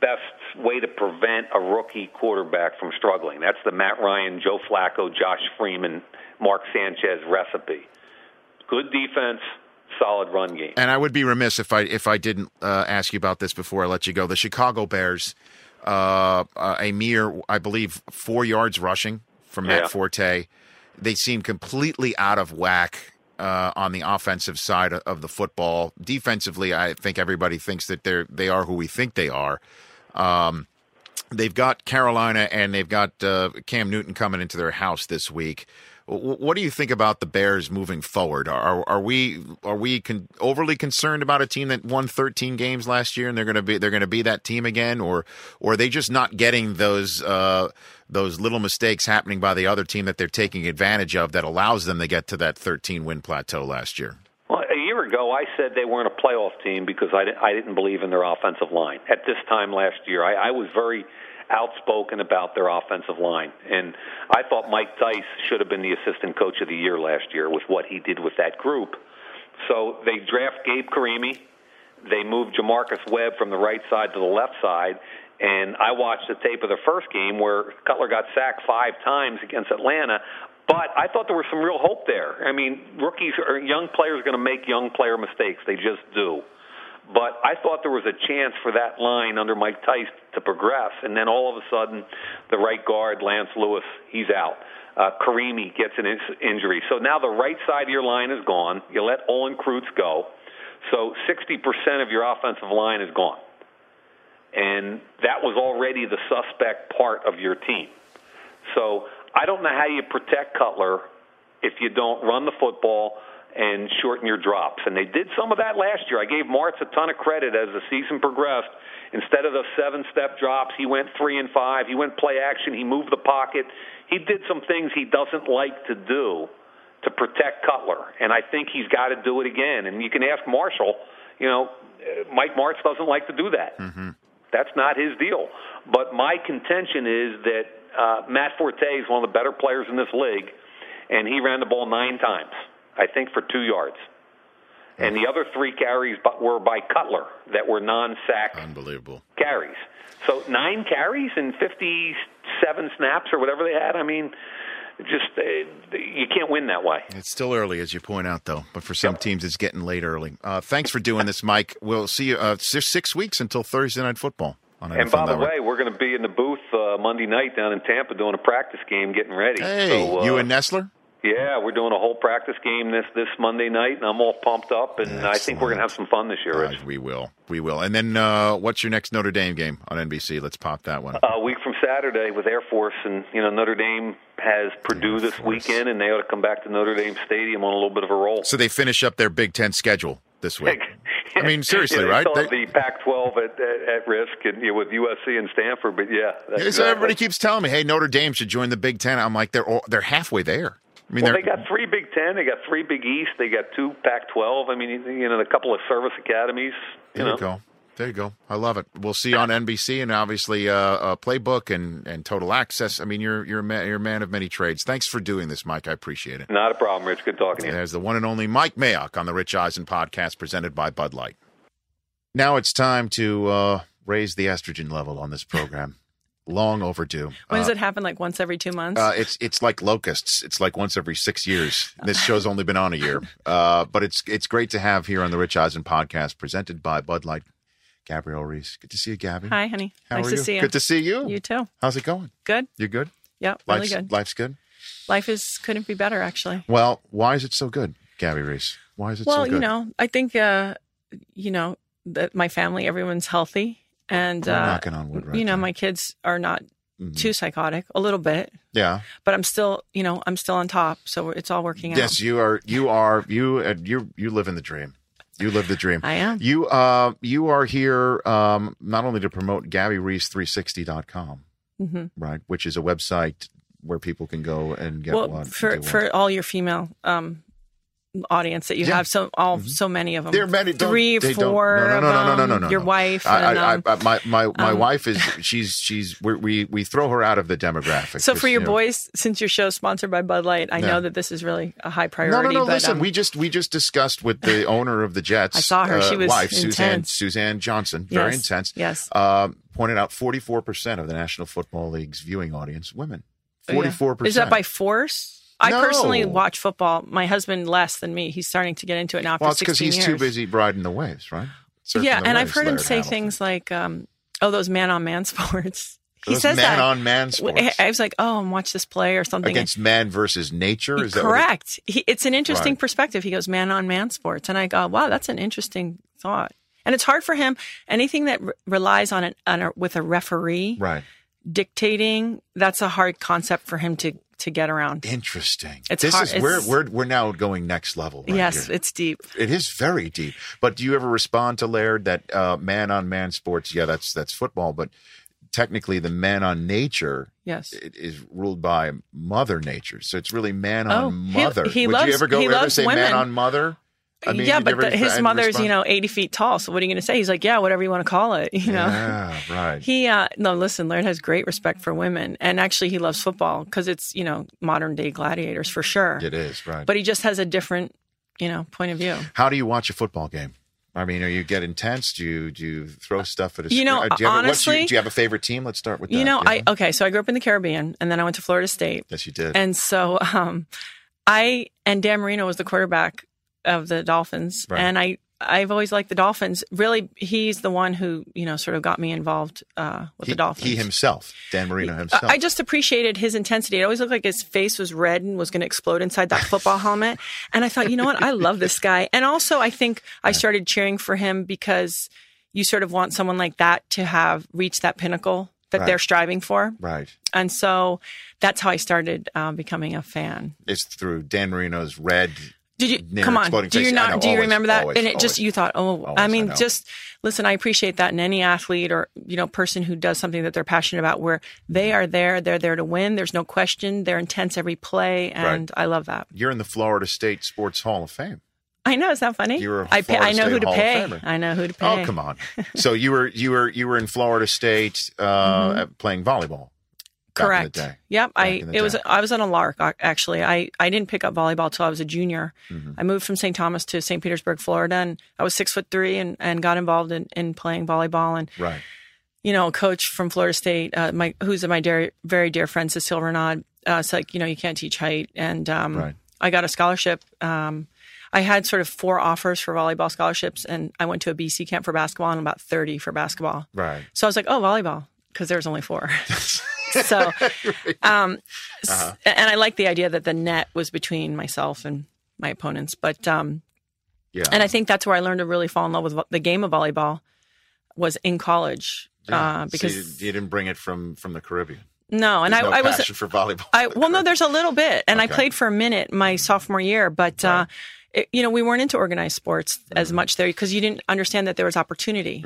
best way to prevent a rookie quarterback from struggling. That's the Matt Ryan, Joe Flacco, Josh Freeman, Mark Sanchez recipe. Good defense, solid run game. And I would be remiss if I if I didn't uh, ask you about this before I let you go. The Chicago Bears, uh, uh, a mere, I believe, four yards rushing from Matt Yeah. Forte. They seem completely out of whack uh, on the offensive side of- of the football. Defensively, I think everybody thinks that they're they are who we think they are. Um, they've got Carolina and they've got uh, Cam Newton coming into their house this week. What do you think about the Bears moving forward? Are are we are we con- overly concerned about a team that won 13 games last year and they're going to be they're going to be that team again, or or are they just not getting those uh, those little mistakes happening by the other team that they're taking advantage of that allows them to get to that 13 win plateau last year? Well, a year ago, I said they weren't a playoff team because I, I didn't believe in their offensive line. At this time last year, I, I was very outspoken about their offensive line. And I thought Mike Tice should have been the assistant coach of the year last year with what he did with that group. So they draft Gabe Carimi. They moved J'Marcus Webb from the right side to the left side. And I watched the tape of the first game where Cutler got sacked five times against Atlanta. But I thought there was some real hope there. I mean, rookies or young players are going to make young player mistakes. They just do. But I thought there was a chance for that line under Mike Tice to progress. And then all of a sudden, the right guard, Lance Louis, he's out. Uh, Carimi gets an in- injury. So now the right side of your line is gone. You let Olin Kreutz go. So 60% of your offensive line is gone. And that was already the suspect part of your team. So I don't know how you protect Cutler if you don't run the football and shorten your drops. And they did some of that last year. I gave Martz a ton of credit as the season progressed. Instead of the seven step drops, he went three and five. He went play action. He moved the pocket. He did some things he doesn't like to do to protect Cutler. And I think he's got to do it again. And you can ask Marshall, you know, Mike Martz doesn't like to do that. That's not his deal. But my contention is that uh, Matt Forte is one of the better players in this league, and he ran the ball nine times, I think, for two yards. And the other three carries were by Cutler that were non-sack Unbelievable. carries. So nine carries and 57 snaps or whatever they had. I mean, just uh, you can't win that way. It's still early, as you point out, though. But for some teams, it's getting late early. Uh, thanks for doing this, Mike. We'll see you uh, six, six weeks until Thursday night football. On And by the Network. way, we're going to be in the booth uh, Monday night down in Tampa doing a practice game, getting ready. hey, So, uh, you and Nessler. Yeah, we're doing a whole practice game this this Monday night, and I'm all pumped up, and I think we're going to have some fun this year, Rich. Uh, we will, we will. And then, uh, what's your next Notre Dame game on NBC? Let's pop that one. A week from Saturday with Air Force, and you know Notre Dame has Purdue this weekend, and they ought to come back to Notre Dame Stadium on a little bit of a roll. So they finish up their Big Ten schedule this week. I mean, seriously, Yeah, they right? They- the Pac-12 at, at, at risk, and you know, with USC and Stanford, but yeah, that's so exactly. everybody keeps telling me, "Hey, Notre Dame should join the Big Ten. I'm like, they're all, they're halfway there. I mean, well, they're got three Big Ten, they got three Big East, they got two Pac-12. I mean, you know, a couple of service academies. You There know, you go. There you go. I love it. We'll see you on NBC and obviously uh, uh, Playbook and, and Total Access. I mean, you're you're a, man, you're a man of many trades. Thanks for doing this, Mike. I appreciate it. not a problem, Rich. Good talking to you. There's the one and only Mike Mayock on the Rich Eisen podcast presented by Bud Light. Now it's time to uh, raise the estrogen level on this program. Long overdue. When does Uh, it happen? Like once every two months? Uh, it's it's like locusts. It's like once every six years. This show's only been on a year, uh, but it's it's great to have here on the Rich Eisen podcast, presented by Bud Light. Gabrielle Reece, good to see you, Gabby. Hi, honey. How nice to you? see you. Good to see you. You too. How's it going? Good. You're good? Yeah, really Life's, good. Life's good. Life is couldn't be better, actually. Well, why is it so good, Gabby Reece? Why is it well, so good? Well, you know, I think, uh, you know, that my family, everyone's healthy, and uh, knocking on wood right you know, there. my kids are not Mhm. too psychotic, a little bit, Yeah. but I'm still, you know, I'm still on top, so it's all working out. Yes, you are. You are. You. Uh, you. You live in the dream. You live the dream. I am. You. Uh. You are here. Um. Not only to promote GabbyReece360.com, hmm right, which is a website where people can go and get Well, for for all your female um, audience that you Yeah. Mm-hmm. have, so all so many of them. There are many. don't- three, four. No, no, no, no, no, no, no, no. Your wife. I, and, I, um, I, my my my um, wife is she's she's we we throw her out of the demographic. So for your you know- boys, since your show's sponsored by Bud Light, I know that this is really a high priority. no, no. but, listen, um, we just we just discussed with the owner of the Jets. I saw her. She uh, was wife, Suzanne intense. Suzanne Johnson. Very intense. Yes. Uh, pointed out forty four percent of the National Football League's viewing audience women. Oh. Forty four percent. Is that by force? I No. personally watch football. My husband less than me. He's starting to get into it now Well, it's because he's years. too busy riding the waves, right? Surfing yeah, and I've heard him say Hamilton. things like, um, "Oh, those man-on-man sports." He Those says that. man-on-man sports. I was like, "Oh, and watch this play or something." against man versus nature. Is it- Correct. He, it's an interesting Right. perspective. He goes man on man sports, and I go, wow, that's an interesting thought. And it's hard for him. Anything that re- relies on an on a, with a referee right? dictating, that's a hard concept for him to to get around. Interesting. It's this hard- is we're we're we're now going next level. right yes, here. it's deep. It is very deep. But do you ever respond to Laird that uh, man on man sports? Yeah, that's that's football, but technically the man on nature Yes. is ruled by Mother Nature. So it's really man Oh, on he- mother. he Would loves- you ever go he ever say man on mother? I mean, yeah, but the, his mother's, respond- you know, 80 feet tall. So what are you going to say? He's like, yeah, whatever you want to call it, you know? Yeah, right. He, uh, no, listen, Laird has great respect for women. And actually, he loves football because it's, you know, modern day gladiators for sure. it is right. But he just has a different, you know, point of view. How do you watch a football game? I mean, are you get intense? Do you do you throw stuff at a? You know. Do you have a- what's your- honestly- do you have a favorite team? Let's start with that. You know, Do I okay. So I grew up in the Caribbean, and then I went to Florida State, yes, you did. and so um, I and Dan Marino was the quarterback of the Dolphins, Right. and I I've always liked the Dolphins. Really, he's the one who you know sort of got me involved uh, with he, the Dolphins. he himself, Dan Marino himself. I just appreciated his intensity. It always looked like his face was red and was going to explode inside that football helmet. And I thought, you know what? I love this guy. And also, I think I started cheering for him because you sort of want someone like that to have reached that pinnacle that Right. they're striving for. right. And so that's how I started um, becoming a fan. It's through Dan Marino's red. Did you come on? Do you face. Not? know, do you always, remember that? always, and it always. just you thought, oh, I I mean, know. just listen. I appreciate that in any athlete or you know person who does something that they're passionate about, where they are there, they're there to win. There's no question. They're intense every play, and I love that. You're in the Florida State Sports Hall of Fame. I know. Is that funny? You were a I pay, I know State who to Hall pay. I know who to pay. Oh, come on. so you were you were you were in Florida State uh, at- playing volleyball. Back Correct. day. Yep. I in the it was. I was on a lark actually. I I didn't pick up volleyball till I was a junior. Mm-hmm. I moved from St. Thomas to St. Petersburg, Florida, and I was six foot three and, and got involved in, in playing volleyball. And Right. you know, a coach from Florida State, uh, my who's my dear, very dear friend Cecile Reynaud, Uh, it's like you know you can't teach height, and um, Right. I got a scholarship. Um, I had sort of four offers for volleyball scholarships, and I went to a BC camp for basketball and about thirty for basketball. Right. So I was like, oh, volleyball, because there was only four. so, um, Uh-huh. and I like the idea that the net was between myself and my opponents. But, um, Yeah. and I think that's where I learned to really fall in love with vo- the game of volleyball was in college. Yeah. Uh, So because you, you didn't bring it from from the Caribbean. no, and I, no I was, passion for volleyball. I, well, no, there's a little bit. And I played for a minute my sophomore year, but, uh, it, you know, we weren't into organized sports as Mm-hmm. much there because you didn't understand that there was opportunity.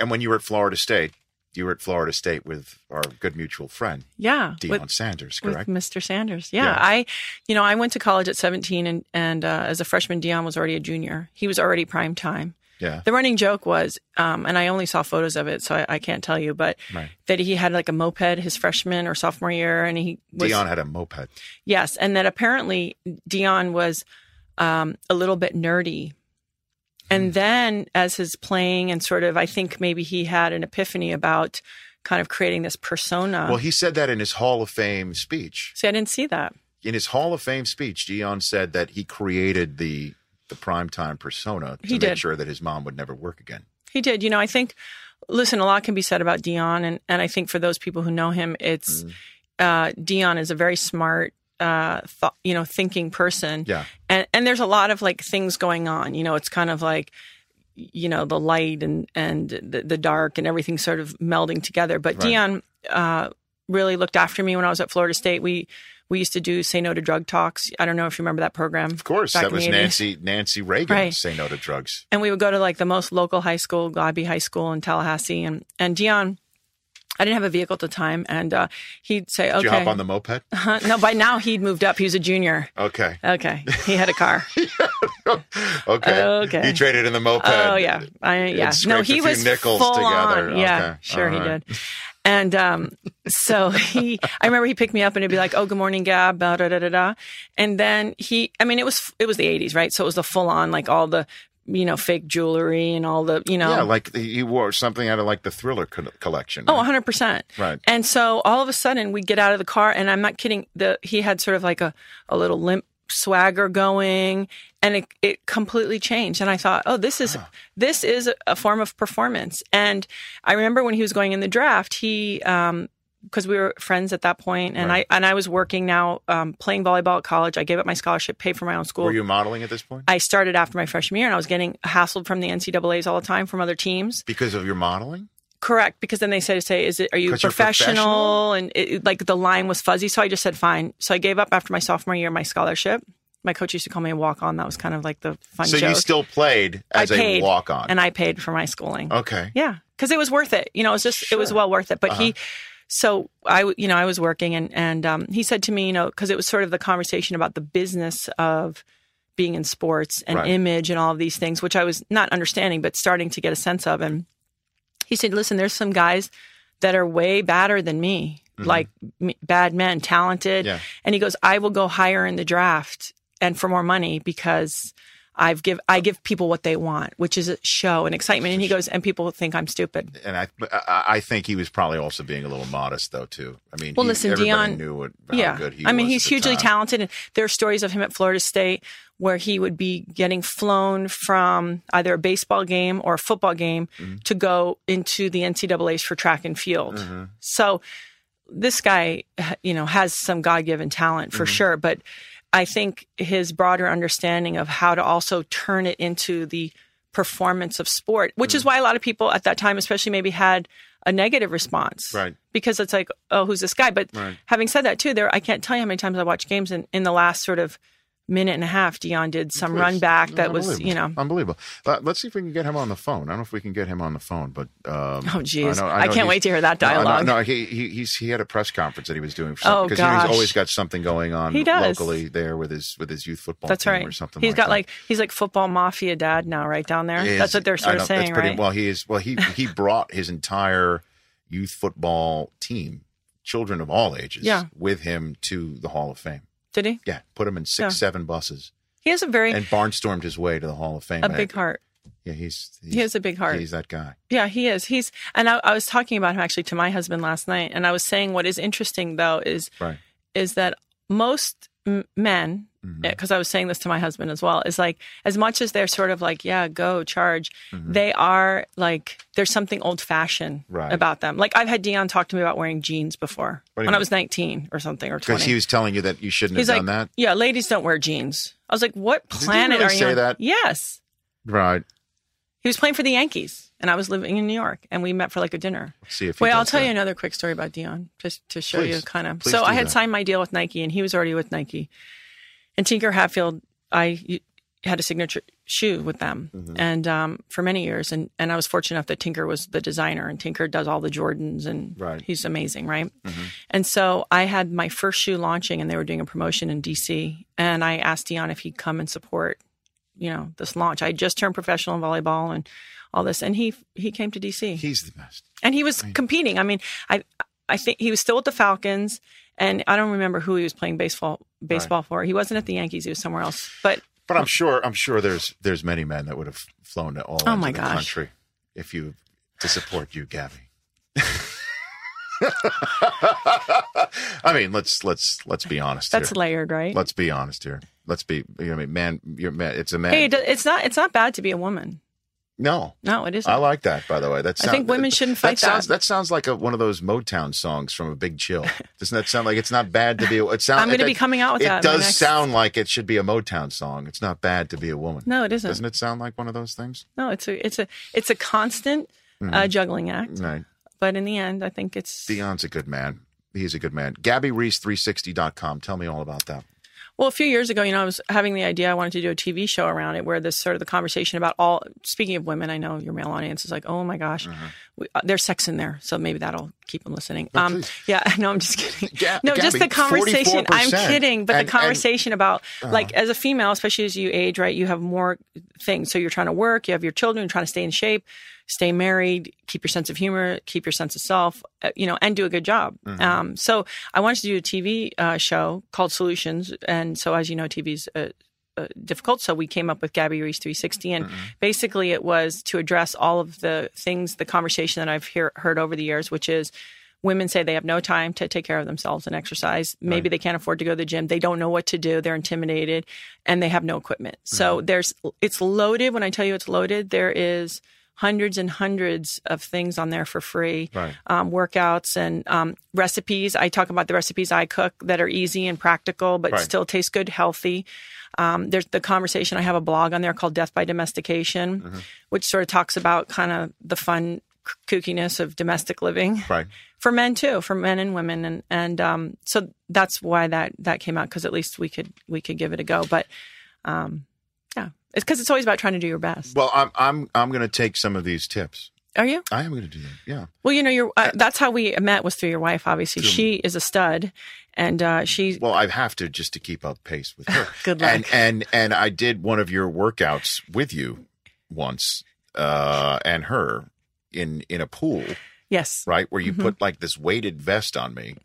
And when you were at Florida State, you were at Florida State with our good mutual friend Yeah. Deion with- Sanders, correct? Mr. Sanders. Yeah, Yeah. I, you know, I went to college at 17, and and uh, as a freshman, Deion was already a junior. He was already prime time. yeah. The running joke was, um, and I only saw photos of it, so I, I can't tell you, but Right. that he had like a moped his freshman or sophomore year, and he was Deion had a moped. yes, and that apparently Deion was um, a little bit nerdy. And then, as his playing, and sort of, I think maybe he had an epiphany about kind of creating this persona. Well, he said that in his Hall of Fame speech. See, I didn't see that. In his Hall of Fame speech, Deion said that he created the the primetime persona to He make did. sure that his mom would never work again. He did. You know, I think, listen, a lot can be said about Deion. And, and I think for those people who know him, it's uh, Deion is a very smart, uh, thought, you know, thinking person. Yeah. And, and there's a lot of like things going on. You know, it's kind of like, you know, the light and, and the, the dark and everything sort of melding together. But Right. Deion uh, really looked after me when I was at Florida State. We, we used to do say no to drug talks. I don't know if you remember that program. Of course, that was Nancy Nancy Reagan Right. say no to drugs. and we would go to like the most local high school, Godby High School in Tallahassee, and and Deion. I didn't have a vehicle at the time, and uh, he'd say, Did "Okay." you hop on the moped? Uh, no, by now he'd moved up. He was a junior. Okay. Okay, he had a car. Okay. Okay. He traded in the moped. Oh yeah, I, yeah. No, he was nickels full together. on. Yeah, Okay. sure he did. And um, so he, I remember he picked me up and he'd be like, "Oh, good morning, Gab." Da da da da. da. And then he, I mean, it was it was the '80s, right? So it was the full on, like all the, you know, fake jewelry and all the, you know, Yeah, like he wore something out of like the Thriller co- collection. Oh, right? 100%. Right. And so all of a sudden we get out of the car and I'm not kidding. The he had sort of like a, a little limp swagger going and it, it completely changed. And I thought, oh, this is this is a, a form of performance. And I remember when he was going in the draft, he um because we were friends at that point and Right. I and I was working now um, playing volleyball at college. I gave up my scholarship, paid for my own school. Were you modeling at this point? I started after my freshman year and I was getting hassled from the NCAA's all the time from other teams. Because of your modeling? Correct, because then they said, "Say, is it? Are you're professional?" professional? And it, like the line was fuzzy, so I just said, "Fine." So I gave up after my sophomore year, my scholarship. My coach used to call me a walk on. That was kind of like the fun So joke. you still played as paid, a walk on. and I paid for my schooling. okay. Yeah, because it was worth it. You know, it was just it was well worth it. But he, Uh-huh. So I, you know, I was working, and and um, he said to me, you know, because it was sort of the conversation about the business of being in sports and Right. image and all of these things, which I was not understanding, but starting to get a sense of. And he said, listen, there's some guys that are way badder than me, like m- bad men, talented. Mm-hmm. Yeah. And he goes, I will go higher in the draft and for more money because I've give I give people what they want, which is a show and excitement. And he goes, and people think I'm stupid. And I, I, think he was probably also being a little modest, though, too. I mean, Well, he- listen, Deion- knew what, yeah, good he I mean, he's hugely time. talented, and there are stories of him at Florida State where he would be getting flown from either a baseball game or a football game Mm-hmm. to go into the NCAA's for track and field. Mm-hmm. So this guy, you know, has some God given talent for Mm-hmm. sure, but I think his broader understanding of how to also turn it into the performance of sport, which Mm-hmm. is why a lot of people at that time, especially maybe had a negative response. Right. Because it's like, oh, who's this guy? But Right. having said that too, there I can't tell you how many times I watched games and in the last sort of minute and a half, Deion did some run back that was, you know, unbelievable. Uh, let's see if we can get him on the phone. I don't know if we can get him on the phone, but um, Oh, geez. know- I know can't wait to hear that No, no. No, he, he he's he had a press conference that he was doing for Oh, something because he's always got something going on He does. locally there with his with his youth football that's team right. or something. He's like got that. like he's like football mafia dad now, right down there. Is- that's what they're sort know, of saying, pretty, right? Well, he is. Well, he he brought his entire youth football team, children of all ages, Yeah. with him to the Hall of Fame. Did he? Yeah, put him in six, Yeah. seven buses He has a very and barnstormed his way to the Hall of Fame. a big heart. Yeah, he's, he's He has a big heart. He's that guy. Yeah, he is. He's and I, I was talking about him actually to my husband last night, and I was saying what is interesting though is Right. is that most m- men, Mm-hmm. because I was saying this to my husband as well, is like as much as they're sort of like, yeah, go charge, they are like there's something old fashioned Mm-hmm. Right. about them. Like I've had Deion talk to me about wearing jeans before What do you when I was 19 or something or 20. Because he was telling you that you shouldn't He's have like, done that. yeah, ladies don't wear jeans. I was like, what planet really are you? say on? that? Yes. Right. He was playing for the Yankees, and I was living in New York, and we met for like a dinner. Let's see if Wait, I'll tell that. you another quick story about Deion, just to show you kind of. So I had that. signed my deal with Nike, and he was already with Nike. And Tinker Hatfield, I had a signature shoe with them, Mm-hmm. and um, for many years, and and I was fortunate enough that Tinker was the designer, and Tinker does all the Jordans, and Right. he's amazing, right? Mm-hmm. And so I had my first shoe launching, and they were doing a promotion in DC, and I asked Deion if he'd come and support, you know, this launch. I just turned professional in volleyball and all this, and he he came to DC He's the best. and he was competing. I mean, I I think he was still with the Falcons, and I don't remember who he was playing baseball baseball for. He wasn't at the Yankees; he was somewhere else. But But I'm sure I'm sure there's there's many men that would have flown to all Oh my the gosh. country if you to support you, Gabby. I mean, let's let's let's be honest that's here. layered, right? Let's be honest here. Let's be. You know, I mean, man, you're man. It's a man. hey, it's not it's not bad to be a woman. No, No, it isn't. I like that. By the way, that I think women shouldn't fight that. Sounds, that. that sounds like a, one of those Motown songs from a Big Chill. Doesn't that sound like it's not bad to be? It sounds. I'm gonna be coming out with it that my does next- sound like it should be a Motown song. It's not bad to be a woman. No, it isn't. Doesn't it sound like one of those things? No, it's a it's a it's a constant Mm-hmm. uh, juggling act. Right. But in the end, I think it's Deion's a good man. He's a good man. GabbyReece360.com. Tell me all about that. Well, a few years ago, you know, I was having the idea I wanted to do a TV show around it where this sort of the conversation about all, speaking of women, I know your male audience is like, oh my gosh, we, uh, there's sex in there. So maybe that'll keep them listening. Um, please. yeah, no, I'm just kidding. Ga- no, just the conversation. I'm kidding. But And- the and- conversation about, like, as a female, especially as you age, right, you have more things. So you're trying to work, you have your children, trying to stay in shape, stay married, keep your sense of humor, keep your sense of self, uh, you know, and do a good job. Um, so I wanted to do a TV uh, show called Solutions. And so, as you know, TV's uh, uh, difficult. So we came up with Gabby Reece 360. And basically, it was to address all of the things, the conversation that I've hear, heard over the years, which is women say they have no time to take care of themselves and exercise. Maybe they can't afford to go to the gym. They don't know what to do. They're intimidated and they have no equipment. So there's, it's loaded. When I tell you it's loaded, there is hundreds and hundreds of things on there for free Right. um, workouts and um, recipes. I talk about the recipes I cook that are easy and practical, but Right. still taste good, healthy. Um, there's the conversation. I have a blog on there called Death by Domestication, Mm-hmm. which sort of talks about kind of the fun kookiness of domestic living Right. for men too, for men and women, and and um, so that's why that that came out because at least we could we could give it a go. But um, yeah, it's because it's always about trying to do your best. Well, I'm I'm I'm going to take some of these tips. Are you? I am going to do that. Yeah. Well, you know, your uh, that's how we met was through your wife. Obviously, she is a stud, and uh, she. Well, I have to just to keep up pace with her. Good luck. And and and I did one of your workouts with you once, uh, and her in in a pool, Yes. right, where you Mm-hmm. put like this weighted vest on me,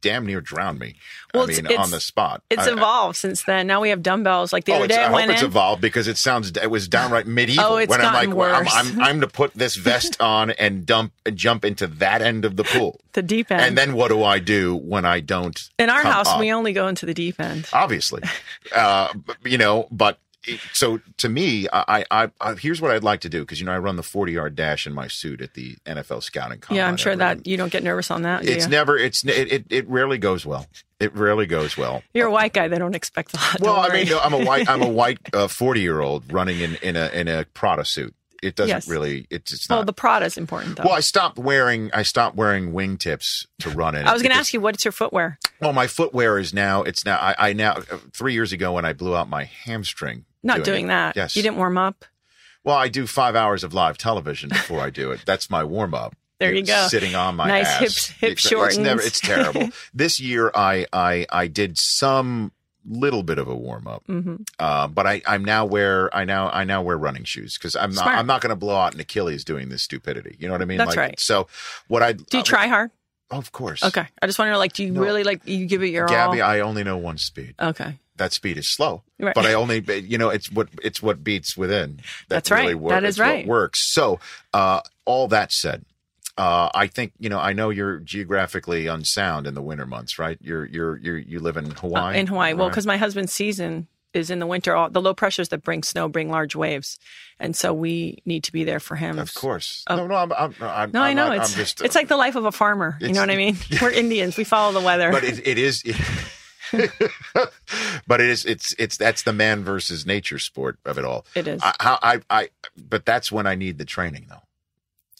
damn near drowned me. Well, I it's- mean, on the spot. It's I- evolved since then. Now we have dumbbells. Like the Oh, other day, I I, hope it's evolved because it sounds it was downright medieval. Oh, it's when I'm like, gotten well, I'm, worse. I'm I'm to put this vest on and dump jump into that end of the pool, the deep end. and then what do I do when I don't? in our house, up? we only go into the deep end. obviously, uh, you know. But so to me, I, I, I here's what I'd like to do because you know I run the 40 yard dash in my suit at the NFL scouting combine. yeah, I'm sure that you don't get nervous on that. It's you? never it's it, it it rarely goes well. It rarely goes well. You're a white guy. They don't expect a lot. Well, I mean, no, I'm a white I'm a white uh, 40 year old running in in a in a Prada suit. It doesn't Yes. really. It's it's well, the Prada is important though. well, I stopped wearing I stopped wearing wingtips to run in. I was going to ask you, what's your footwear? Well, my footwear is now. It's now. I, I now uh, three years ago when I blew out my hamstring. Not doing, it. that. Yes. You didn't warm up. Well, I do five hours of live television before I do it. That's my warm up. There you go. Sitting on my Nice ass. hips- hip it's, It's, never, it's terrible. this year, I I I did some little bit of a warm up, hmm uh, but I I'm now wear I now I now wear running shoes because I'm not I'm not going to blow out an Achilles doing this stupidity. You know what I mean? That's like, right. So what I Do you try hard? Of course. Okay. I just want to know, like, do you No. really like you give it your Gabby, all? Gabby, I only know one speed. okay. That speed is slow. Right. But I only, you know, it's what it's what beats within. That That's right. Really wor- That is it's what right. works. So, uh, all that said, Uh, I think you know. I know you're geographically unsound in the winter months, right? You're you're you're you live in Hawaii. Uh, in Hawaii. Well, because my husband's season is in the winter. All, the low pressures that bring snow bring large waves, and so we need to be there for him. of course. Oh. No, no, I'm, I'm, I'm No, I know not- it's just, it's like the life of a farmer. You know what I mean? We're Indians. We follow the weather. but it, it is. but it is. It's it's that's the man versus nature sport of it all. It is. I, how- I, I but that's when I need the training though.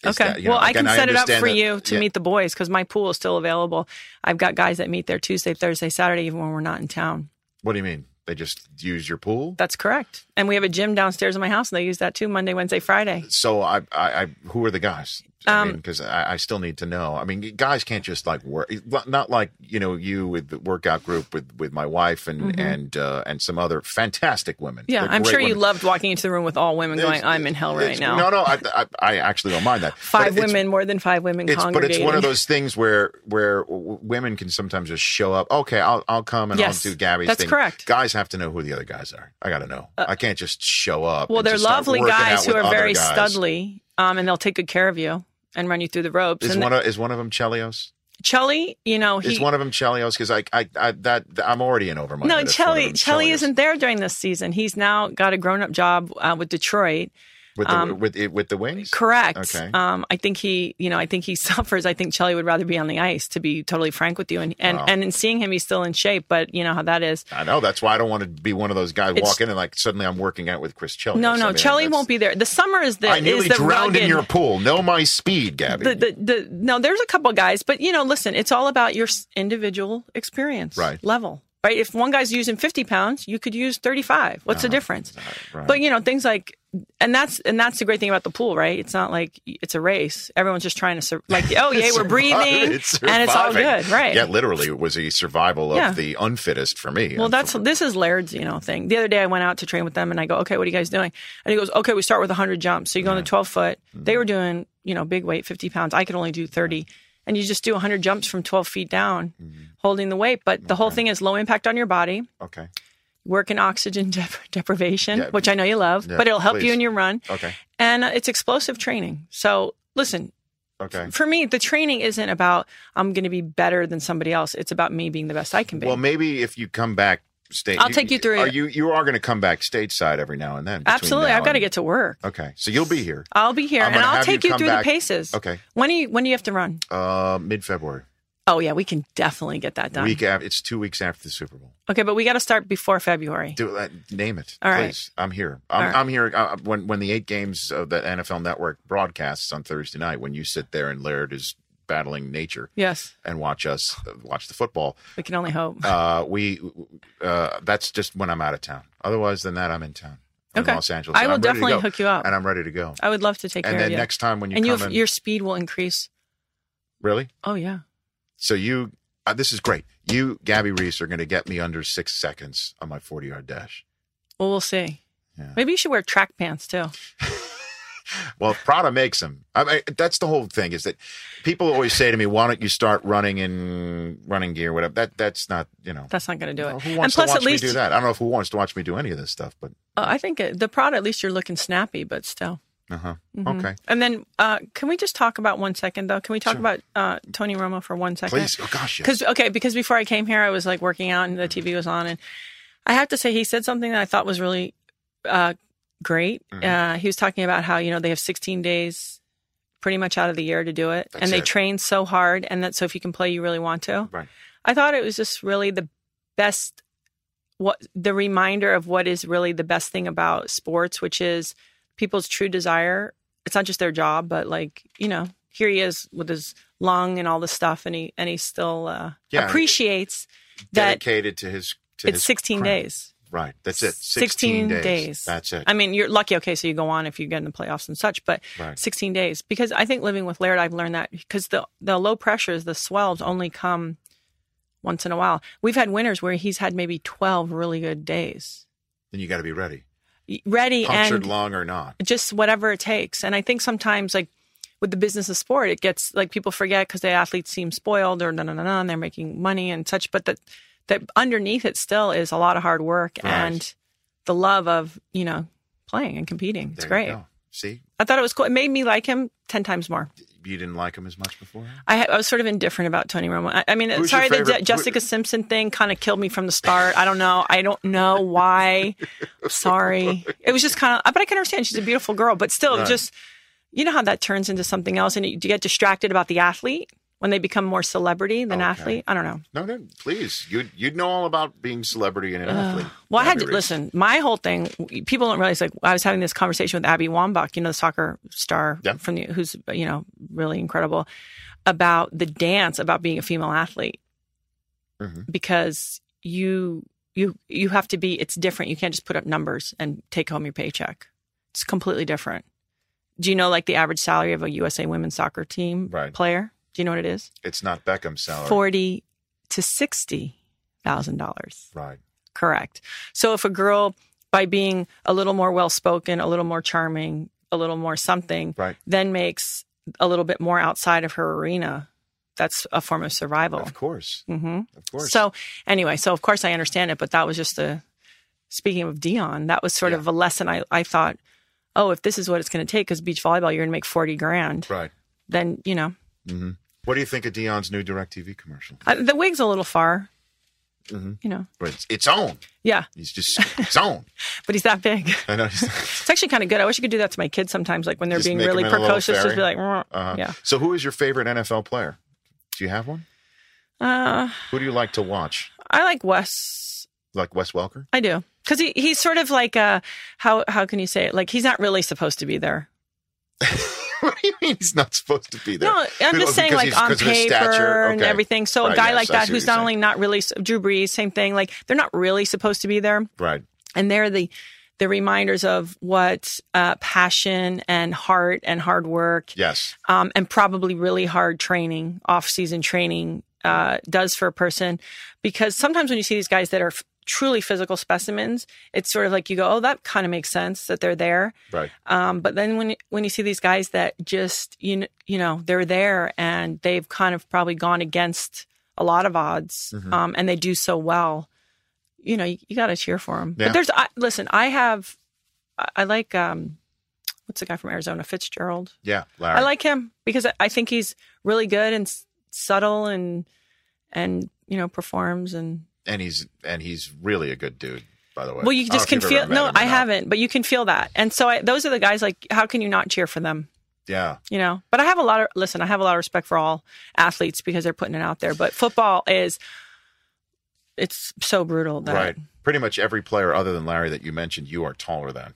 Is Okay. that, you know, well, I can set it up for that- you to yeah. meet the boys because my pool is still available. I've got guys that meet there Tuesday, Thursday, Saturday, even when we're not in town. What do you mean? They just use your pool? That's correct. And we have a gym downstairs in my house, and they use that too Monday, Wednesday, Friday. So I, I, I who are the guys? I Um, mean, because I, I still need to know. I mean, guys can't just like work. Not like you know you with the workout group with with my wife and and uh, and some other fantastic women. Mm-hmm. Yeah, They're I'm sure you women. loved walking into the room with all women going, It's- I'm in hell right now. No, no, I, I, I actually don't mind that. Five women, more than five women It's, but it's one of those things where where women can sometimes just show up. Okay, I'll I'll come and Yes, I'll do Gabby's that's thing. correct. Guys have to know who the other guys are. I got to know. I can't just show up. Well, they're lovely guys who are very guys. studly, um, and they'll take good care of you and run you through the ropes. Is and one of is one of them Chelios? Chelly, you know, he Is one of them Chelios? Because I, I I that I'm already in over my no Chelly. Chelly isn't there during this season. He's now got a grown up job uh, with Detroit. With the um, with it with the wings. Correct. Okay. Um, I think he, you know, I think he suffers. I think Chelly would rather be on the ice, to be totally frank with you. And and, Wow. and in seeing him, he's still in shape, but you know how that is. I know that's why I don't want to be one of those guys It's- walk in and like suddenly I'm working out with Chris Chelios. No, I no, mean, Chelly won't be there. The summer is the I is nearly the drowned in your pool. Know my speed, Gabby. the, the, the no there's a couple guys but you know listen it's all about your individual experience Right. level right if one guy's using 50 pounds you could use 35 what's the difference right. but you know things like and that's and that's the great thing about the pool right it's not like it's a race everyone's just trying to sur- like oh yeah we're breathing it's and it's all good right Yeah, literally, it was a survival of Yeah. the unfittest for me. well, that's this is Laird's, you know, thing. The other day I went out to train with them, and I go, "Okay, what are you guys doing?" And he goes, "Okay, we start with 100 jumps. So you go on the 12 foot. Mm-hmm. They were doing, you know, big weight, 50 pounds. I could only do 30, and you just do 100 jumps from 12 feet down, Mm-hmm. holding the weight. But the whole thing is low impact on your body, okay. work in oxygen dep- deprivation, Yeah. which I know you love, Yeah, but it'll help please. you in your run, Okay. and uh, it's explosive training. So listen, Okay. for me, the training isn't about I'm going to be better than somebody else. It's about me being the best I can be. Well, maybe if you come back state, I'll take you through Are it. you you are going to come back stateside every now and then? Absolutely, now I've got to get to work. Okay, so you'll be here. I'll be here, I'm and I'll have you take you, through back- the paces. Okay. When do you when do you have to run? Uh, mid February. Oh yeah, we can definitely get that done. Week after, it's two weeks after the Super Bowl. Okay, but we got to start before February. Do uh, name it, All right. please. I'm here. I'm, right. I'm here uh, when when the eight games of the NFL Network broadcasts on Thursday night. When you sit there and Laird is battling nature Yes, and watch us watch the football. we can only hope. Uh, we uh, that's just when I'm out of town. Otherwise than that, I'm in town. I'm Okay. Los Angeles. I will definitely hook you up. and I'm ready to go. I would love to take And care then of you. next time when you and you come have, in, your speed will increase. really, Oh yeah. so you uh, this is great. You, Gabby Reece, are going to get me under six seconds on my 40 yard dash. Well, we'll see. Yeah. Maybe you should wear track pants too. Well, if Prada makes them. I mean, that's the whole thing. Is that people always say to me, "Why don't you start running in running gear?" Whatever. That that's not you know. That's not going to do it. Well, who and wants plus, to watch at least me do that? I don't know if who wants to watch me do any of this stuff, but Uh, I think it, the Prada. At least you're looking snappy, but still. uh huh. Mhm. Okay, And then, uh, can we just talk about one second though? Can we talk Sure. about uh, Tony Romo for one second? please. Oh gosh, yes. Because okay, because before I came here, I was like working out and the TV was on, and I have to say he said something that I thought was really uh, great. Mm-hmm. Uh, he was talking about how you know they have 16 days, pretty much out of the year to do it, That's and they it. train so hard, and that so if you can play, you really want to. Right. I thought it was just really the best. What the reminder of what is really the best thing about sports, which is people's true desire. It's not just their job, but like you know, here he is with his lung and all this stuff, and he and he still uh, Yeah. appreciates that Dedicated to his. To it's his 16 craft. days. Right. That's it. 16 16, days. That's it. I mean, you're lucky. Okay, so you go on if you get in the playoffs and such, but Right. 16 days because I think living with Laird, I've learned that because the the low pressures, the swells only come once in a while. We've had winters where he's had maybe 12 really good days, then you got to be ready. ready Punctured and long or not. just whatever it takes. And I think sometimes like with the business of sport, it gets like people forget because the athletes seem spoiled or no, no, no, no, and they're making money and such. But that that underneath it still is a lot of hard work Right. and the love of you know playing and competing. It's There great. See, I thought it was cool. It made me like him ten times more. you didn't like him as much before. I, I was sort of indifferent about Tony Romo. I, I mean, Who's sorry, the Je- Jessica Simpson thing kind of killed me from the start. I don't know. I don't know why. sorry. It was just kind of, but I can understand. She's a beautiful girl, but still, Right. just, you know how that turns into something else and you get distracted about the athlete when they become more celebrity than Okay. athlete? I don't know. No, no, please. you'd you'd know all about being celebrity and an athlete. Well, I had to listen. My whole thing, people don't realize. Like, I was having this conversation with Abby Wambach, you know, the soccer star Yeah. from the, who's you know really incredible, about the dance about being a female athlete, Mhm. because you you you have to be. It's different. You can't just put up numbers and take home your paycheck. It's completely different. Do you know like the average salary of a USA women's soccer team Right. player? Do you know what it is? It's not Beckham's salary. Forty to sixty thousand dollars. Right. Correct. So if a girl, by being a little more well spoken, a little more charming, a little more something, Right. then makes a little bit more outside of her arena, that's a form of survival. Of course. Mm-hmm. Of course. So anyway, so of course I understand it, but that was just a. Speaking of Deion, that was sort Yeah. of a lesson. I I thought, oh, if this is what it's going to take, because beach volleyball, you're going to make forty grand, right. then you know What do you think of Deion's new DirecTV commercial? I, the wig's a little far. Mm-hmm. You know, But it's, it's on. yeah, He's just it's on. but he's that big. I know. It's actually kind of good. I wish I could do that to my kids sometimes, like when they're Just being really them in a little precocious, just be like, Uh-huh. yeah. So, who is your favorite NFL player? Do you have one? Uh, Who do you like to watch? I like Wes. Like Wes Welker? I do because he, he's sort of like uh how how can you say it? Like he's not really supposed to be there. what do you mean he's not supposed to be there? No, I'm just saying like on paper stature? and everything. So a guy yes, like that who's not saying. only not really Drew Brees, same thing. Like they're not really supposed to be there, Right. and they're the the reminders of what uh, passion and heart and hard work Yes. um, and probably really hard training, off season training uh, does for a person. Because sometimes when you see these guys that are truly physical specimens, it's sort of like you go, oh, that kind of makes sense that they're there. Right. Um, but then when when you see these guys that just you know, you know they're there and they've kind of probably gone against a lot of odds, Mm-hmm. um, and they do so well, you know, you, you got to cheer for them. Yeah. But there's, I, listen, I have, I, I like, um, what's the guy from Arizona, Fitzgerald. Yeah. Larry. I like him because I- I think he's really good and s- subtle and and you know performs and and he's and he's really a good dude. By the way. well you just can feel no I not. haven't but you can feel that and so I, those are the guys like how can you not cheer for them Yeah. you know but I have a lot of listen I have a lot of respect for all athletes because they're putting it out there but football is it's so brutal that Right. Pretty much every player other than Larry that you mentioned, you are taller than.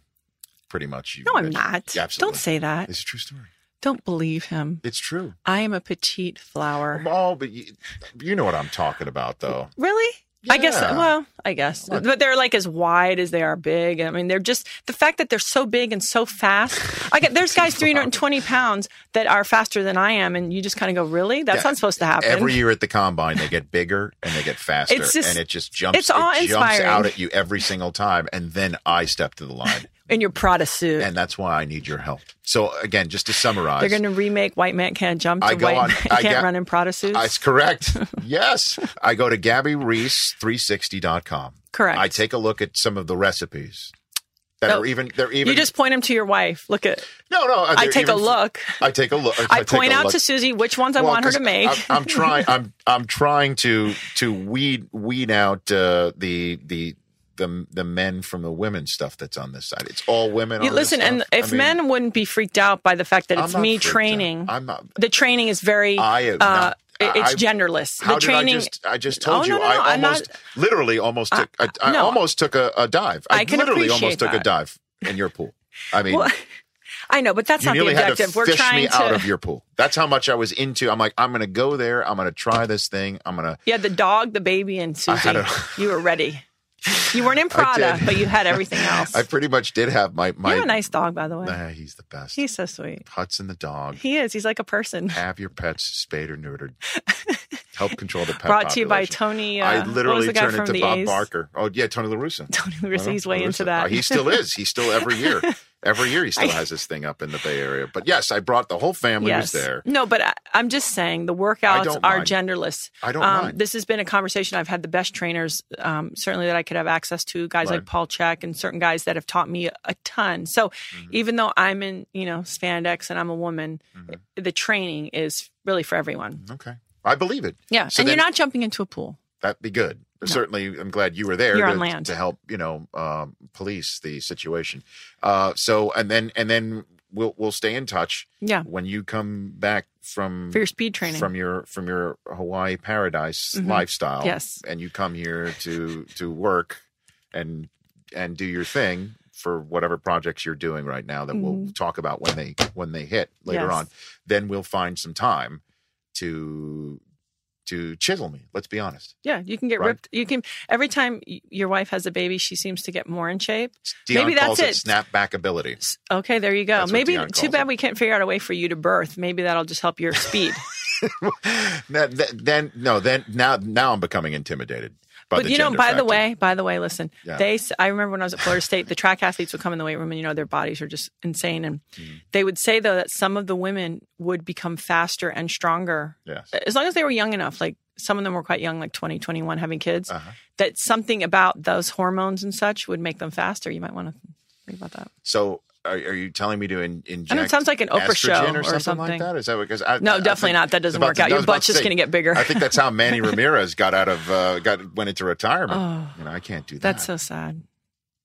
Pretty much. You no I'm not Yeah, absolutely. don't say that It's a true story. don't believe him It's true. I am a petite flower Oh, but you, you know what I'm talking about, though. Really? I guess. Well, I guess, but they're like as wide as they are big. I mean, they're just the fact that they're so big and so fast. I get there's guys 320 pounds that are faster than I am, and you just kind of go, really? That's Yeah. not supposed to happen. Every year at the combine, they get bigger and they get faster, It's just- and it just jumps. it's it jumps out at you every single time, and then I step to the line, in your Prada suit. and that's why I need your help. So again, just to summarize, they're going to remake White Man Can't Jump to I go White on- Man I Can't get- Run in Prada suits. That's correct. yes. I go to GabbyReece360.com. Correct. I take a look at some of the recipes that No, are even, they're even, you just point them to your wife. Look at. no, no. I take a look. I take a look. I take point out look. to Susie which ones I Well, want her to make. I'm, I'm trying. I'm I'm trying to to weed weed out uh, the the the the men from the women stuff that's on this side. It's all women. You listen, and stuff. I if mean, men wouldn't be freaked out by the fact that it's me training, I'm not. the training is very. I am uh, not- it's I- genderless. How the did training. I just? I just told Oh, you. no, no, I I'm almost, literally, almost I- took. I, I no. almost took a, a dive. I, I can literally almost took a dive in your pool. I mean, Well, I know, but that's you not the nearly had to objective. We're fish trying me to. out of your pool. That's how much I was into. I'm like, I'm going to go there. I'm going to try this thing. I'm going to. Yeah, the dog, the baby, and Susie. a- you were ready. You weren't in Prada, but you had everything else. I pretty much did have my my. you have a nice dog, by the way. Nah, he's the best. He's so sweet. Hudson the dog. He is. He's like a person. Have your pets spayed or neutered. Help control the pet Brought to you by. Tony. Uh, I literally turned into Bob A's? Barker. Oh yeah, Tony LaRussa. Tony LaRussa, Uh-huh, he's way into that. Uh, he still is. He's still every year. Every year he still has this thing up in the Bay Area. But yes, I brought the whole family yes. was there. No, but I, I'm just saying the workouts are genderless. I don't um, mind. This has been a conversation. I've had the best trainers, um, certainly that I could have access to, guys Right. like Paul Chek and certain guys that have taught me a, a ton. So Mm-hmm. even though I'm in, you know, spandex and I'm a woman, Mm-hmm. the training is really for everyone. Okay. I believe it. Yeah, So and then- you're not jumping into a pool. That'd be good. Certainly, I'm glad you were there You're to, to help, you know, um, police the situation. Uh, so, and then, and then we'll we'll stay in touch. Yeah. When you come back from For your speed training. from your from your Hawaii paradise Mhm. lifestyle, Yes. and you come here to to work and and do your thing for whatever projects you're doing right now that we'll Mhm. talk about when they when they hit later Yes. on. Then we'll find some time to to chisel me. Let's be honest. Yeah, you can get Right. ripped. You can every time your wife has a baby, she seems to get more in shape. Deion Maybe that's it snapback ability. Okay, there you go. That's Maybe too bad it. we can't figure out a way for you to birth. Maybe that'll just help your speed. Then no, then now now I'm becoming intimidated. But you know, by the way, by the way, listen. Yeah. They, I remember when I was at Florida State, the track athletes would come in the weight room, and you know their bodies are just insane. And Mm. they would say though that some of the women would become faster and stronger Yes. as long as they were young enough. Like some of them were quite young, like 20, 21, having kids. Uh-huh. That something about those hormones and such would make them faster. You might want to think about that. So are, are you telling me to in, inject? And it sounds like an Oprah show or or something, like that? Is that because I, No, I definitely think- not. That doesn't work about out. Your I butt's just gonna get bigger. I think that's how Manny Ramirez got out of uh, got went into retirement. Oh. you know, I can't do that. That's so sad.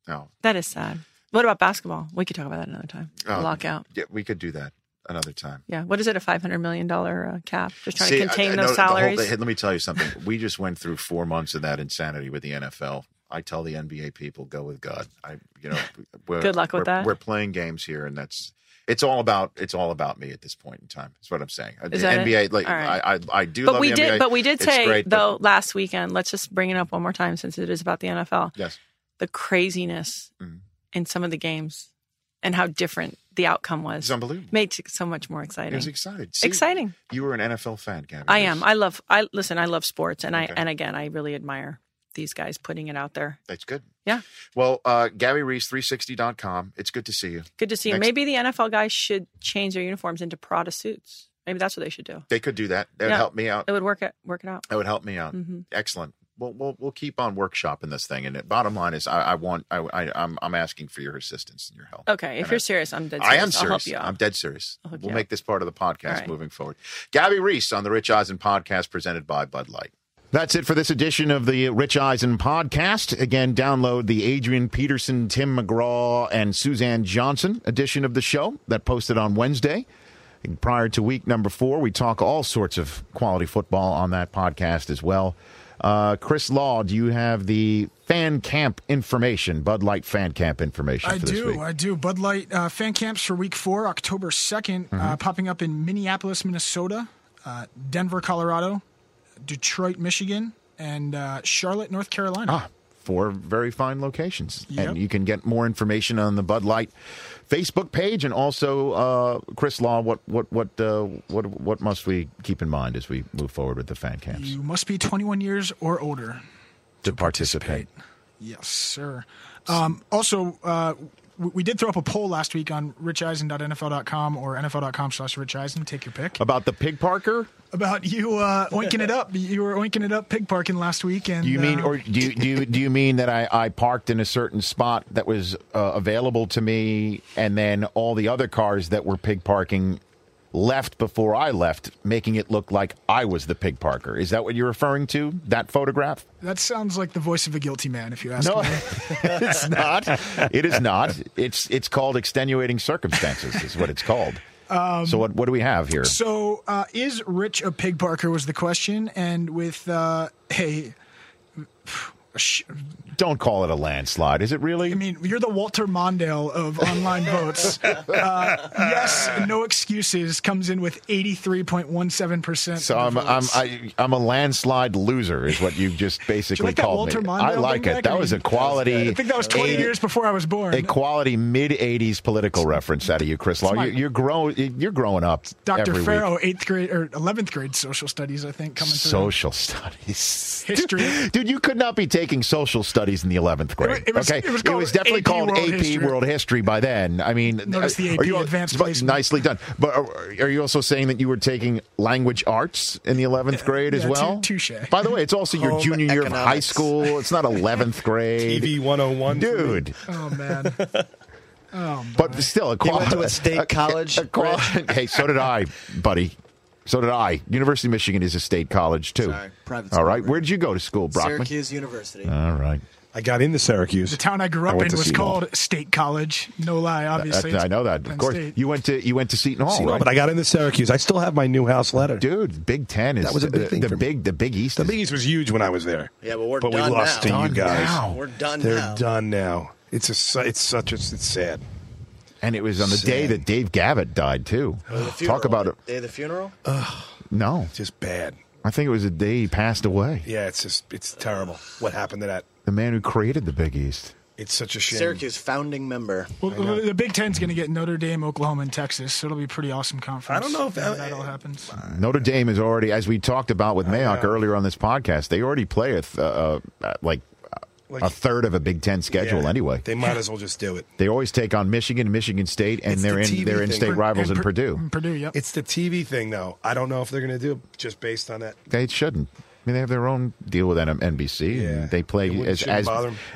no. That is sad. What about basketball? We could talk about that another time. Oh, Lockout. Yeah, we could do that another time. Yeah. What is it? A five hundred million dollar uh, cap? Just trying See, to contain I know those the whole salaries. thing- let me tell you something. We just went through four months of that insanity with the NFL. I tell the NBA people, go with God. I, you know, we're, Good luck with that. We're playing games here, and that's it's all about it's all about me at this point in time. That's what I'm saying. The Is it? NBA, like All right. I, I, I do but love we the did. NBA. But we did It's say great, but- though last weekend. Let's just bring it up one more time since it is about the NFL. yes, The craziness Mhm. in some of the games and how different the outcome was. it's unbelievable. Made it so much more It exciting. was excited. See, Exciting. You were an NFL fan, Gabby. I am. I love. I listen. I love sports, and Okay. I and again, I really admire these guys putting it out there. That's good. Yeah. Well, uh, Gabby Reece, 360.com. It's good to see you. Good to see you. Next- Maybe the NFL guys should change their uniforms into Prada suits. Maybe that's what they should do. They could do that. That would Yeah. help me out. It would work it work it out. It would help me out. Mhm. Excellent. We'll, we'll we'll keep on workshopping this thing. And the bottom line is, I, I want I, I I'm I'm asking for your assistance and your help. Okay, if And you're I- serious, I'm dead I serious. am I'll serious. help you out. I'm dead serious. We'll make this part of the podcast right. moving forward. Gabby Reece on the Rich Eisen podcast presented by Bud Light. That's it for this edition of the Rich Eisen podcast. Again, download the Adrian Peterson, Tim McGraw, and Suzanne Johnson edition of the show that posted on Wednesday. And prior to week number four, we talk all sorts of quality football on that podcast as well. Uh, Chris Law, do you have the fan camp information, Bud Light fan camp information I do. week? I do. Bud Light uh, fan camps for week four, October 2nd, Mm-hmm. uh, popping up in Minneapolis, Minnesota, uh, Denver, Colorado, Detroit, Michigan, and uh, Charlotte, North Carolina. Ah, four very fine locations. Yep. And you can get more information on the Bud Light Facebook page and also uh, Chris Law. What what what uh, what what must we keep in mind as we move forward with the fan camps You must be 21 years or older. to participate? Yes, sir. Um, also, uh, we, did throw up a poll last week on richeisen.nfl.com or nfl.com slash richeisen. Take your pick. About the pig parker? About you uh, oinking it up. You were oinking it up pig parking last week. And, Do you mean, uh, or do you, do you, do you mean that I, I parked in a certain spot that was uh, available to me, and then all the other cars that were pig parking left before I left, making it look like I was the pig parker? Is that what you're referring to? That photograph? That sounds like the voice of a guilty man, if you ask No, me. it's not. It is not. It's it's called extenuating circumstances. Is what it's called. so what what do we have here? So, uh, is Rich a pig parker Was the question, and with uh, a, sh- Don't call it a landslide. Is it really? I mean, you're the Walter Mondale of online votes. Uh, yes, no excuses comes in with 83.17 percent. so I'm I'm I, I'm a landslide loser. Is what you just basically like called me. Mondale I like it. back? That I was a mean, quality. I think that was 20 80 years before I was born. A quality mid '80s political reference out of you, Chris Law. You're, you're growing. You're growing up. Dr. Farrow, week. eighth grade or 11th grade social studies, I think, coming through. Social studies, History. dude. You could not be taking social studies in the 11th grade. It was- okay, it was called definitely AP called World AP History. World History by then. I mean, Notice uh, the are AP you, advanced placement. Nicely done. But are, are you also saying that you were taking language arts in the 11th grade as yeah, well? tou- touche. By the way, it's also your Home junior year of high school. It's not 11th grade. TV 101. Dude, Oh man. Oh, but still, a He went to a state college, a qual- hey, so did I, buddy. So did I. University of Michigan is a state college too. Sorry, private All school, right, right? where did you go to school, Brockman? Syracuse University. All right. I got into Syracuse. The town I grew up went in was Seton Hall. called State College. No lie, obviously. That- I know that. Of Penn course, State. you went to you went to Seton Hall, See, right? but I got into Syracuse. I still have my new house letter. Dude, Big Ten is That was a big the, thing the for me. big the Big East. The is- Big East was huge when I was there. Yeah, but we're but done we lost now. to you guys. now. We're done They're now. done now. It's a su- it's such a it's sad. And it was on the day that Dave Gavitt died too. The Talk about it. Day of the funeral? No, Just bad. I think it was the day he passed away. Yeah, it's just it's terrible. What happened to that? The man who created the Big East. It's such a shame. Syracuse founding member. Well, the the Big Ten's going to get Notre Dame, Oklahoma, and Texas. So it'll be a pretty awesome conference. I don't know if- when that all happens. Notre Dame is already, as we talked about with Mayock earlier on this podcast, they already play a th- uh, uh, like, Like- a third of a Big Ten schedule Yeah, anyway. They might as well just do it. They always take on Michigan, and Michigan State, and It's they're the in TV they're thing. in-state rivals in And Purdue. and Purdue, yep. It's the TV thing, though. I don't know if they're going to do it just based on that. They shouldn't. I mean, they have their own deal with NBC. Yeah. and They play as as,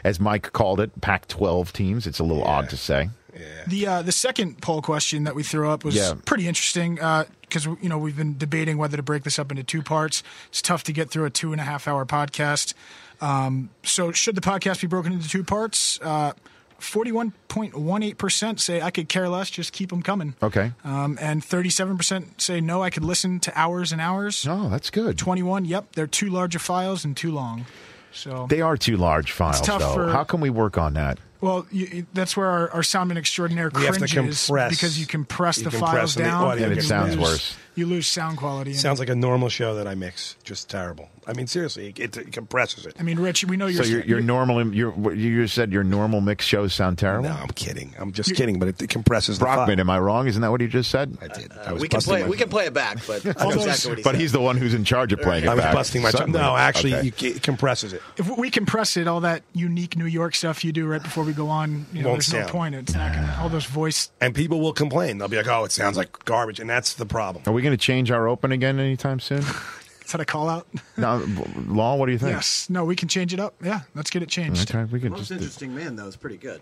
as Mike called it, Pac-12 teams. It's a little odd to say. Yeah. The uh, the second poll question that we threw up was Yeah. pretty interesting because you know we've been debating whether to break this up into two parts. It's tough to get through a two and a half hour podcast. Um, so should the podcast be broken into two parts? Uh, Forty-one point one eight percent say I could care less, just keep them coming. Okay. Um, and thirty-seven percent say no, I could listen to hours and hours. Oh, that's good. Twenty-one, yep, they're too large of files and too long. So They are too large files, tough though. for- How can we work on that? Well, you, you- that's where our, our soundman extraordinaire We have to cringes compress. because you compress You the compress files and the down, audio And it sounds lose- worse. You lose sound quality. and- Sounds like a normal show that I mix. Just terrible. I mean, seriously, it, it compresses it. I mean, Rich, we know you're. So your your normal your you just said your normal mix shows sound terrible. No, I'm kidding. I'm just kidding, but it, it compresses the Brockman, file. am I wrong? Isn't that what you just said? I did. I Uh, was we can play. my- We can play it back, but that's exactly what he But said. he's the one who's in charge of playing it I was back. busting my. Suddenly. No, actually, Okay. you, it compresses it. if we compress it, all that unique New York stuff you do right before we go on, you know, Won't there's no sound. point. It's not gonna, all those voice. And people will complain. They'll be like, "Oh, it sounds like garbage," and that's the problem. Are we going to change our open again anytime soon? Is that a call out? no, Law. What do you think? yes. No, we can change it up. Yeah, let's get it changed. Okay, we could Most just. interesting man though is pretty good.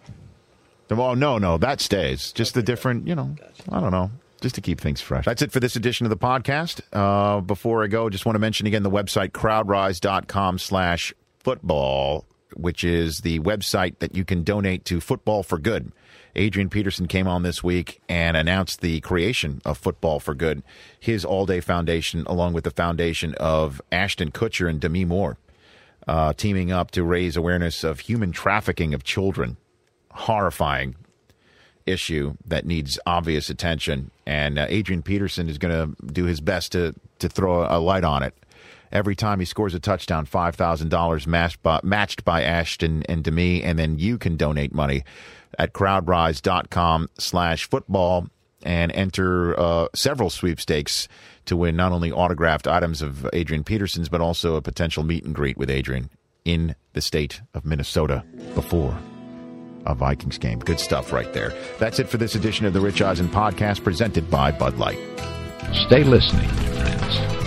Well, no, no, that stays. Just the different, you know. I don't know. Just to keep things fresh. That's it for this edition of the podcast. Uh, before I go, just want to mention again the website crowdrise.com slash football, which is the website that you can donate to Football for Good. Adrian Peterson came on this week and announced the creation of Football for Good, his all day foundation, along with the foundation of Ashton Kutcher and Demi Moore, uh, teaming up to raise awareness of human trafficking of children. Horrifying issue that needs obvious attention, and uh, Adrian Peterson is going to do his best to to throw a light on it. Every time he scores a touchdown, five thousand dollars matched by matched by Ashton and Demi. and then you can donate money at crowdrise.com slash football and enter uh, several sweepstakes to win not only autographed items of Adrian Peterson's, but also a potential meet and greet with Adrian in the state of Minnesota before a Vikings game. Good stuff right there. That's it for this edition of the Rich Eisen podcast presented by Bud Light. Stay listening, friends.